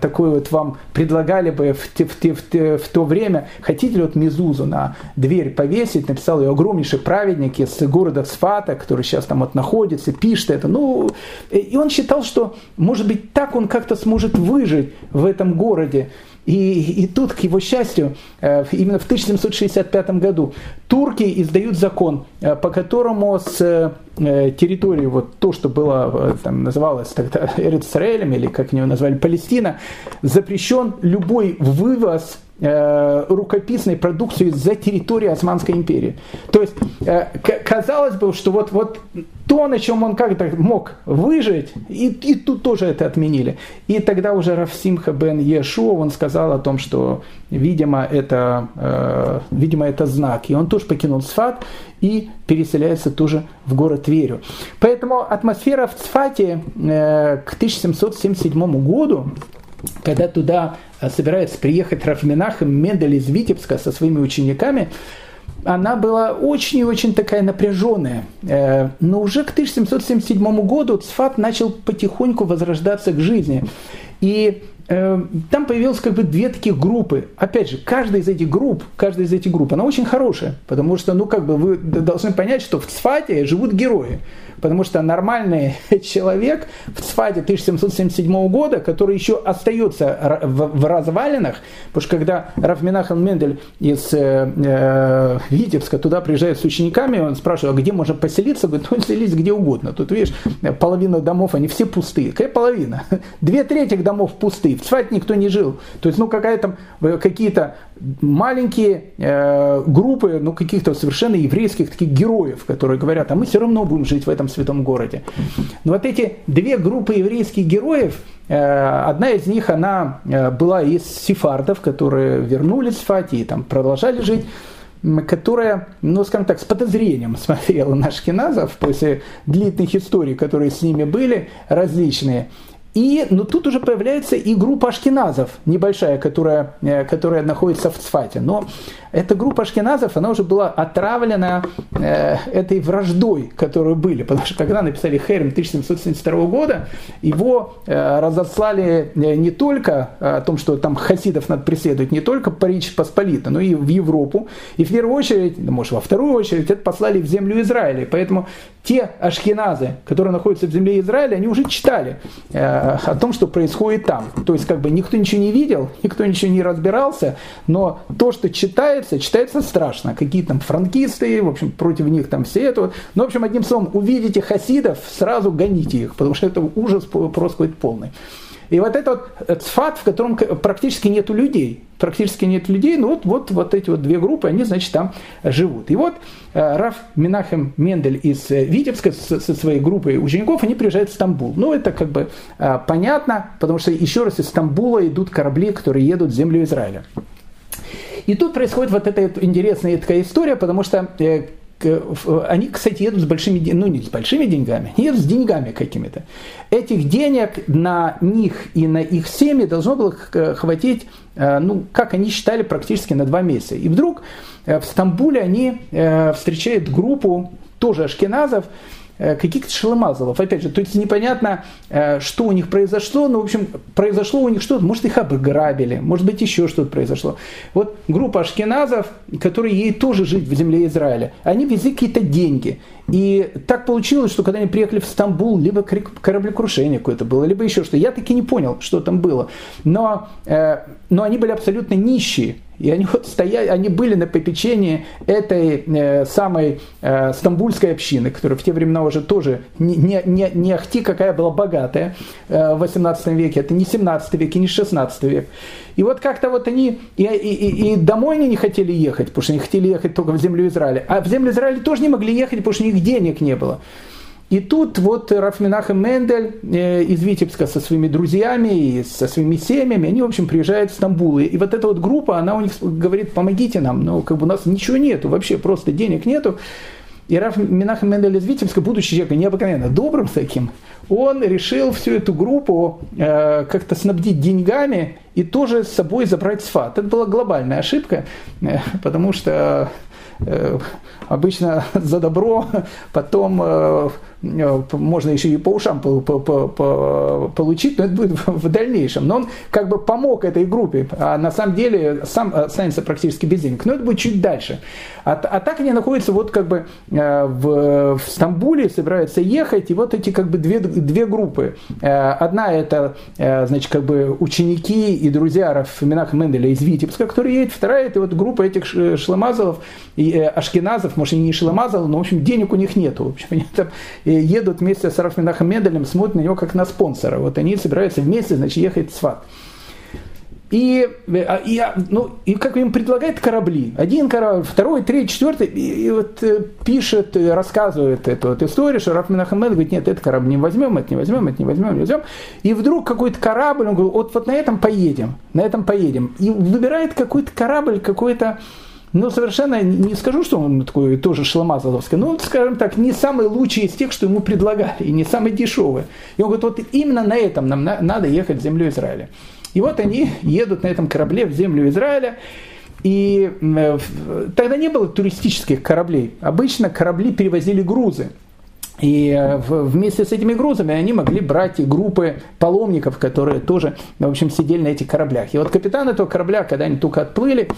такой вот вам предлагали бы в, в, в, в то время, хотите ли вот Мезузу на дверь повесить, написал ее огромнейший праведник из города Цфата, который сейчас там вот находится, пишет это. Ну, и он считал, что, может быть, так он как-то сможет выжить в этом городе. И, и тут, к его счастью, э, именно в 1765 году турки издают закон, э, по которому с э, территории, вот то, что было, там, называлось тогда Эрицраэлем, или как его назвали, Палестина, запрещен любой вывоз рукописной продукции за территорию Османской империи. То есть казалось бы, что вот, вот то, на чем он как-то мог выжить, и, и тут тоже это отменили. И тогда уже Рафсимха бен Ешуа, он сказал о том, что, видимо, это, э, видимо, это знак. И он тоже покинул Сфат и переселяется тоже в город Тверю. Поэтому атмосфера в Цфате э, к 1777 году, когда туда собирается приехать Рафминах Мендель из Витебска со своими учениками, она была очень и очень такая напряженная. Э, но уже к 1777 году Цфат начал потихоньку возрождаться к жизни. И э, там появилось как бы две таких группы. Опять же, каждая из этих групп, каждая из этих групп, она очень хорошая, потому что, ну, как бы вы должны понять, что в Цфате живут герои потому что нормальный человек в Цфаде 1777 года, который еще остается в, развалинах, потому что когда Рафминахал Мендель из э, э, Витебска туда приезжает с учениками, он спрашивает, а где можно поселиться? Говорит, ну, селись где угодно. Тут, видишь, половина домов, они все пустые. Какая половина? Две трети домов пустые. В Цфате никто не жил. То есть, ну, какая там, э, какие-то маленькие э, группы, ну, каких-то совершенно еврейских таких героев, которые говорят, а мы все равно будем жить в этом святом городе. Но вот эти две группы еврейских героев, э, одна из них, она э, была из сефардов, которые вернулись в Фати и там продолжали жить, которая, ну, скажем так, с подозрением смотрела на шкиназов после длительных историй, которые с ними были, различные. И ну, тут уже появляется и группа ашкеназов, небольшая, которая, э, которая находится в Цфате. Но эта группа ашкеназов, она уже была отравлена э, этой враждой, которую были. Потому что когда написали Херем 1772 года, его э, разослали э, не только о том, что там хасидов надо преследовать, не только по Речи Посполита, но и в Европу. И в первую очередь, может во вторую очередь, это послали в землю Израиля. Поэтому те ашкеназы, которые находятся в земле Израиля, они уже читали э, о том, что происходит там. То есть как бы никто ничего не видел, никто ничего не разбирался, но то, что читается, читается страшно. Какие там франкисты, в общем, против них там все это. Ну, в общем, одним словом, увидите хасидов, сразу гоните их, потому что это ужас просто какой-то полный. И вот этот вот цфат, в котором практически нету людей, практически нет людей, но вот, вот, вот эти вот две группы, они, значит, там живут. И вот э, Раф Минахем Мендель из э, Витебска со, со своей группой учеников, они приезжают в Стамбул. Ну, это как бы э, понятно, потому что еще раз из Стамбула идут корабли, которые едут в землю Израиля. И тут происходит вот эта интересная такая история, потому что они, кстати, едут с большими, ну не с большими деньгами, едут с деньгами какими-то. Этих денег на них и на их семьи должно было хватить, э, ну, как они считали, практически на два месяца. И вдруг э, в Стамбуле они э, встречают группу тоже ашкеназов, Э, каких-то шеломазалов. Опять же, то есть непонятно, э, что у них произошло, но, в общем, произошло у них что-то, может, их обграбили, может быть, еще что-то произошло. Вот группа ашкеназов, которые ей тоже жить в земле Израиля, они везли какие-то деньги. И так получилось, что когда они приехали в Стамбул, либо кораблекрушение какое-то было, либо еще что. Я таки не понял, что там было. Но, э, но они были абсолютно нищие. И они вот стояли, они были на попечении этой э, самой э, стамбульской общины, которая в те времена уже тоже не, не, не, не ахти какая была богатая э, в 18 веке, это не 17 век и не 16 век. И вот как-то вот они, и, и, и, и домой они не хотели ехать, потому что они хотели ехать только в землю Израиля, а в землю Израиля тоже не могли ехать, потому что у них денег не было. И тут вот Рафминахем Мендель э, из Витебска со своими друзьями и со своими семьями, они, в общем, приезжают в Стамбул. И вот эта вот группа, она у них говорит, помогите нам, но как бы у нас ничего нету, вообще просто денег нету. И Раф Минахем Мендель из Витебска, будучи человеком необыкновенно добрым таким, он решил всю эту группу э, как-то снабдить деньгами и тоже с собой забрать сфат. Это была глобальная ошибка, э, потому что э, обычно за добро потом э, Э, можно еще и по ушам получить, но это будет в дальнейшем. Но он как бы помог этой группе, а на самом деле сам останется практически без денег. Но это будет чуть дальше. А, а так они находятся вот как бы э, в, в Стамбуле, собираются ехать, и вот эти как бы две, две группы. Э, одна это, значит, как бы ученики и друзья Рафминаха Менделя из Витебска, которые едут, вторая это вот группа этих шлемазовов и ашкеназов, может, не шлемазов, но, в общем, денег у них нету. В общем, они там едут вместе с Рафминахом Менделем, смотрят на него как на спонсора. Вот они собираются вместе, значит, ехать в Сват. И, а, и, а, ну, и как им предлагают корабли. Один корабль, второй, третий, четвертый. И, и вот э, пишет, рассказывает эту вот историю, что Раф Менахамед говорит, нет, этот корабль не возьмем, это не возьмем, это не возьмем, не возьмем. И вдруг какой-то корабль, он говорит, вот, вот на этом поедем, на этом поедем. И выбирает какой-то корабль, какой-то ну, совершенно не скажу, что он такой тоже шламазовский, но, скажем так, не самый лучший из тех, что ему предлагали, и не самый дешевый. И он говорит, вот именно на этом нам надо ехать в землю Израиля. И вот они едут на этом корабле в землю Израиля, и э, тогда не было туристических кораблей. Обычно корабли перевозили грузы. И э, вместе с этими грузами они могли брать и группы паломников, которые тоже, в общем, сидели на этих кораблях. И вот капитан этого корабля, когда они только отплыли,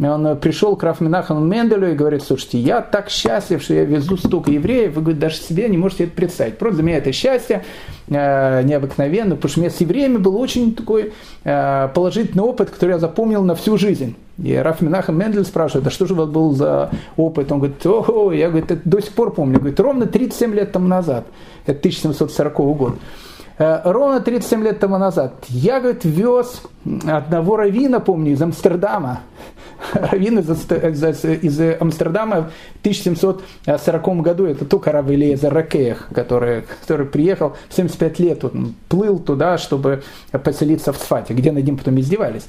он пришел к Рафминахану Менделю и говорит, слушайте, я так счастлив, что я везу столько евреев, вы, говорит, даже себе не можете это представить. Просто для меня это счастье э, необыкновенно, потому что у меня с евреями был очень такой э, положительный опыт, который я запомнил на всю жизнь. И Раф Минахам Мендель спрашивает, а что же у вас был за опыт? Он говорит, о, я говорит, до сих пор помню. Говорит, ровно 37 лет тому назад, это 1740 год. Э, ровно 37 лет тому назад я, говорит, вез одного равина, помню, из Амстердама. Равин из, из, из Амстердама в 1740 году, это только Рав Элиезер Ракеях, который, который приехал в 75 лет, он плыл туда, чтобы поселиться в Сфате, где над ним потом издевались.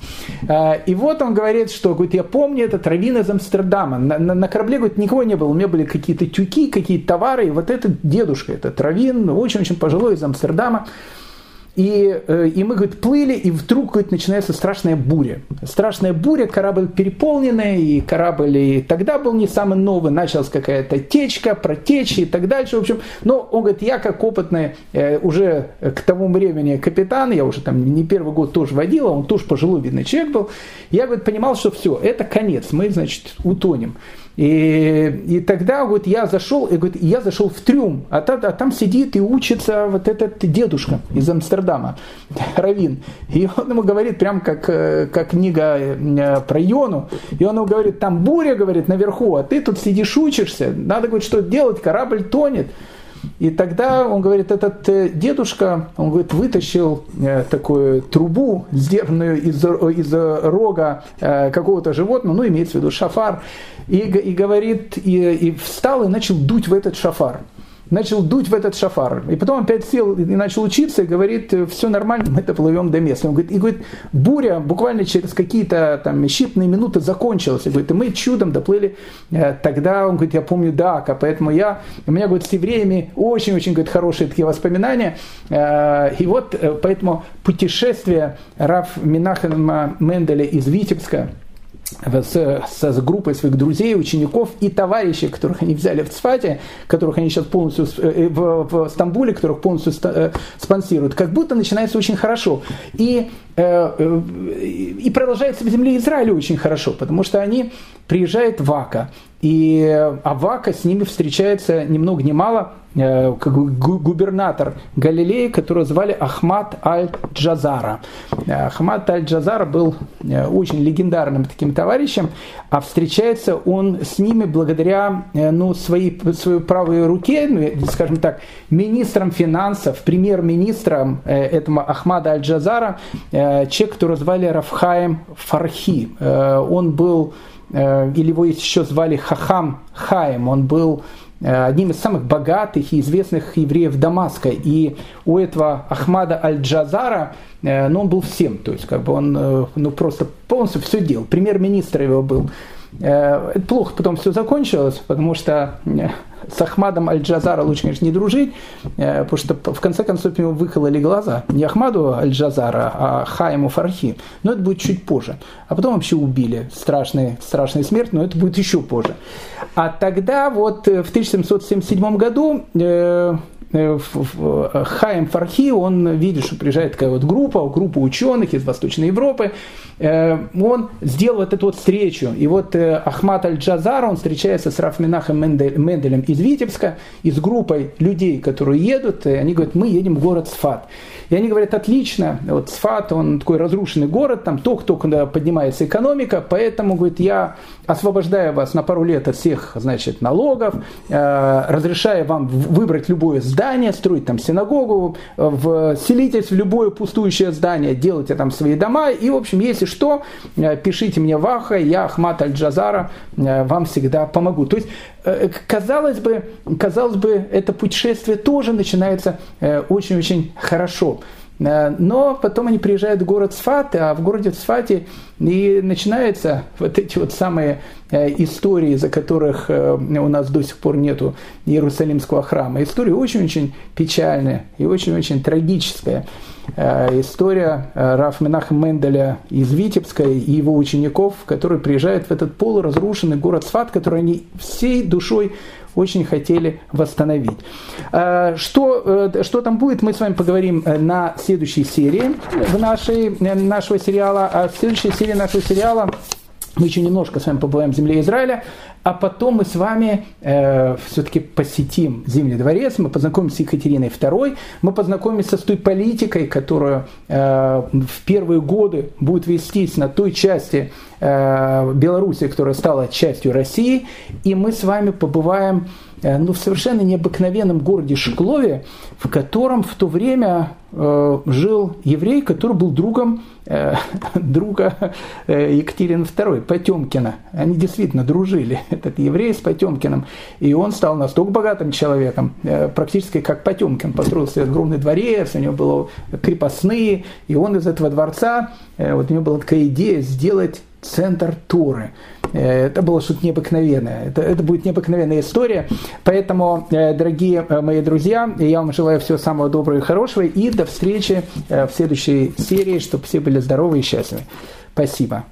Э, и вот он говорит, что, говорит, я помню этот Равин из Амстердама. На, на, на корабле, говорит, никого не было, у меня были какие-то тюки, какие-то товары, и вот этот дедушка, этот Равин, очень-очень пожилой из Амстердама, И, э, и мы, говорит, плыли, и вдруг, говорит, начинается страшная буря. Страшная буря, корабль переполненный, и корабль и тогда был не самый новый, началась какая-то течка, протечи и так дальше. В общем, но он говорит, я как опытный э, уже к тому времени капитан, я уже там не первый год тоже водил, а он тоже пожилой, видный человек был, я, говорит, понимал, что все, это конец, мы, значит, утонем. И, и тогда вот я зашел, и говорит, я зашел в трюм, а там, а там сидит и учится вот этот дедушка из Амстердама, Равин. И он ему говорит, прям как, э, как книга э, про Йону, и он ему говорит, там буря, говорит, наверху, а ты тут сидишь учишься, надо, говорит, что делать, корабль тонет. И тогда он говорит, этот э, дедушка, он говорит, вытащил э, такую трубу, сделанную из, из рога э, какого-то животного, ну, имеется в виду шафар, и, и говорит, и, и встал и начал дуть в этот шафар начал дуть в этот шафар. И потом опять сел и начал учиться и говорит, все нормально, мы доплывем до места. Он говорит, и говорит, буря буквально через какие-то там считанные минуты закончилась. И говорит, и мы чудом доплыли. Э, тогда он говорит, я помню Дака, поэтому я, у меня говорит, с евреями очень-очень говорит, хорошие такие воспоминания. Э, и вот э, поэтому путешествие Раф Минахема Менделя из Витебска, с, с группой своих друзей, учеников и товарищей, которых они взяли в Цфате, которых они сейчас полностью э, в, в Стамбуле, которых полностью э, спонсируют, как будто начинается очень хорошо. И, э, и продолжается в земле Израиля очень хорошо, потому что они приезжают в Ака, и Авака с ними встречается ни много ни мало Э, губернатор Галилеи, которого звали Ахмад Аль-Джазара. Э, Ахмад Аль-Джазара был э, очень легендарным таким товарищем, а встречается он с ними благодаря ну, своей, своей правой руке, ну, скажем так, министром финансов, премьер-министром этого Ахмада Аль-Джазара, человек, которого звали Рафхаем Фархи. Он был, или его еще звали Хахам Хаем, он был Э, одним из самых богатых и известных евреев Дамаска. И у этого Ахмада Аль-Джазара, э, ну, он был всем, то есть как бы он э, ну, просто полностью все делал. Премьер-министр его был. Это плохо потом все закончилось, потому что с Ахмадом Аль-Джазара лучше, конечно, не дружить, потому что в конце концов ему выкололи глаза. Не Ахмаду Аль-Джазара, а Хаиму Фархи. Но это будет чуть позже. А потом вообще убили. Страшная, страшная смерть, но это будет еще позже. А тогда вот в 1777 году э, э, Хайм Фархи, он видит, что приезжает такая вот группа, группа ученых из Восточной Европы, э, он сделал вот эту вот встречу. И вот Ахмат Аль-Джазар, он встречается с Рафминахом Менделем из Витебска, и с группой людей, которые едут, они говорят, мы едем в город Сфат. И они говорят, отлично, вот Сфат, он такой разрушенный город, там только-только поднимается экономика, поэтому, говорит, я освобождаю вас на пару лет от всех, значит, налогов, разрешаю вам выбрать любое здание, строить там синагогу, вселитесь в любое пустующее здание, делайте там свои дома, и, в общем, если что, э, пишите мне в Аха, я Ахмат Аль-Джазара, э, вам всегда помогу. То есть, э, казалось бы, казалось бы, это путешествие тоже начинается э, очень-очень хорошо. Э, но потом они приезжают в город Сфат, а в городе Сфате и начинаются вот эти вот самые э, истории, за которых э, у нас до сих пор нету Иерусалимского храма. История очень-очень печальная и очень-очень трагическая. История Раф Менаха Менделя из Витебска и его учеников, которые приезжают в этот полуразрушенный город Сфат, который они всей душой очень хотели восстановить. Э, что, э, что там будет, мы с вами поговорим э, на следующей серии в нашей, нашего сериала. А в следующей серии нашего сериала мы еще немножко с вами побываем в земле Израиля, а потом мы с вами э, все-таки посетим Зимний дворец, мы познакомимся с Екатериной II, мы познакомимся с той политикой, которую э, в первые годы будет вестись на той части э, Беларуси, которая стала частью России, и мы с вами побываем ну, в совершенно необыкновенном городе Шклове, в котором в то время э, жил еврей, который был другом э, друга э, Екатерины II, Потемкина. Они действительно дружили, этот еврей с Потемкиным. И он стал настолько богатым человеком, э, практически как Потемкин. Построил себе огромный дворец, у него было крепостные, и он из этого дворца, э, вот у него была такая идея сделать центр Торы. Э, это было что-то необыкновенное. Это, это будет необыкновенная история. Поэтому, э, дорогие э, мои друзья, я вам желаю всего самого доброго и хорошего. И до встречи в следующей серии, чтобы все были здоровы и счастливы. Спасибо.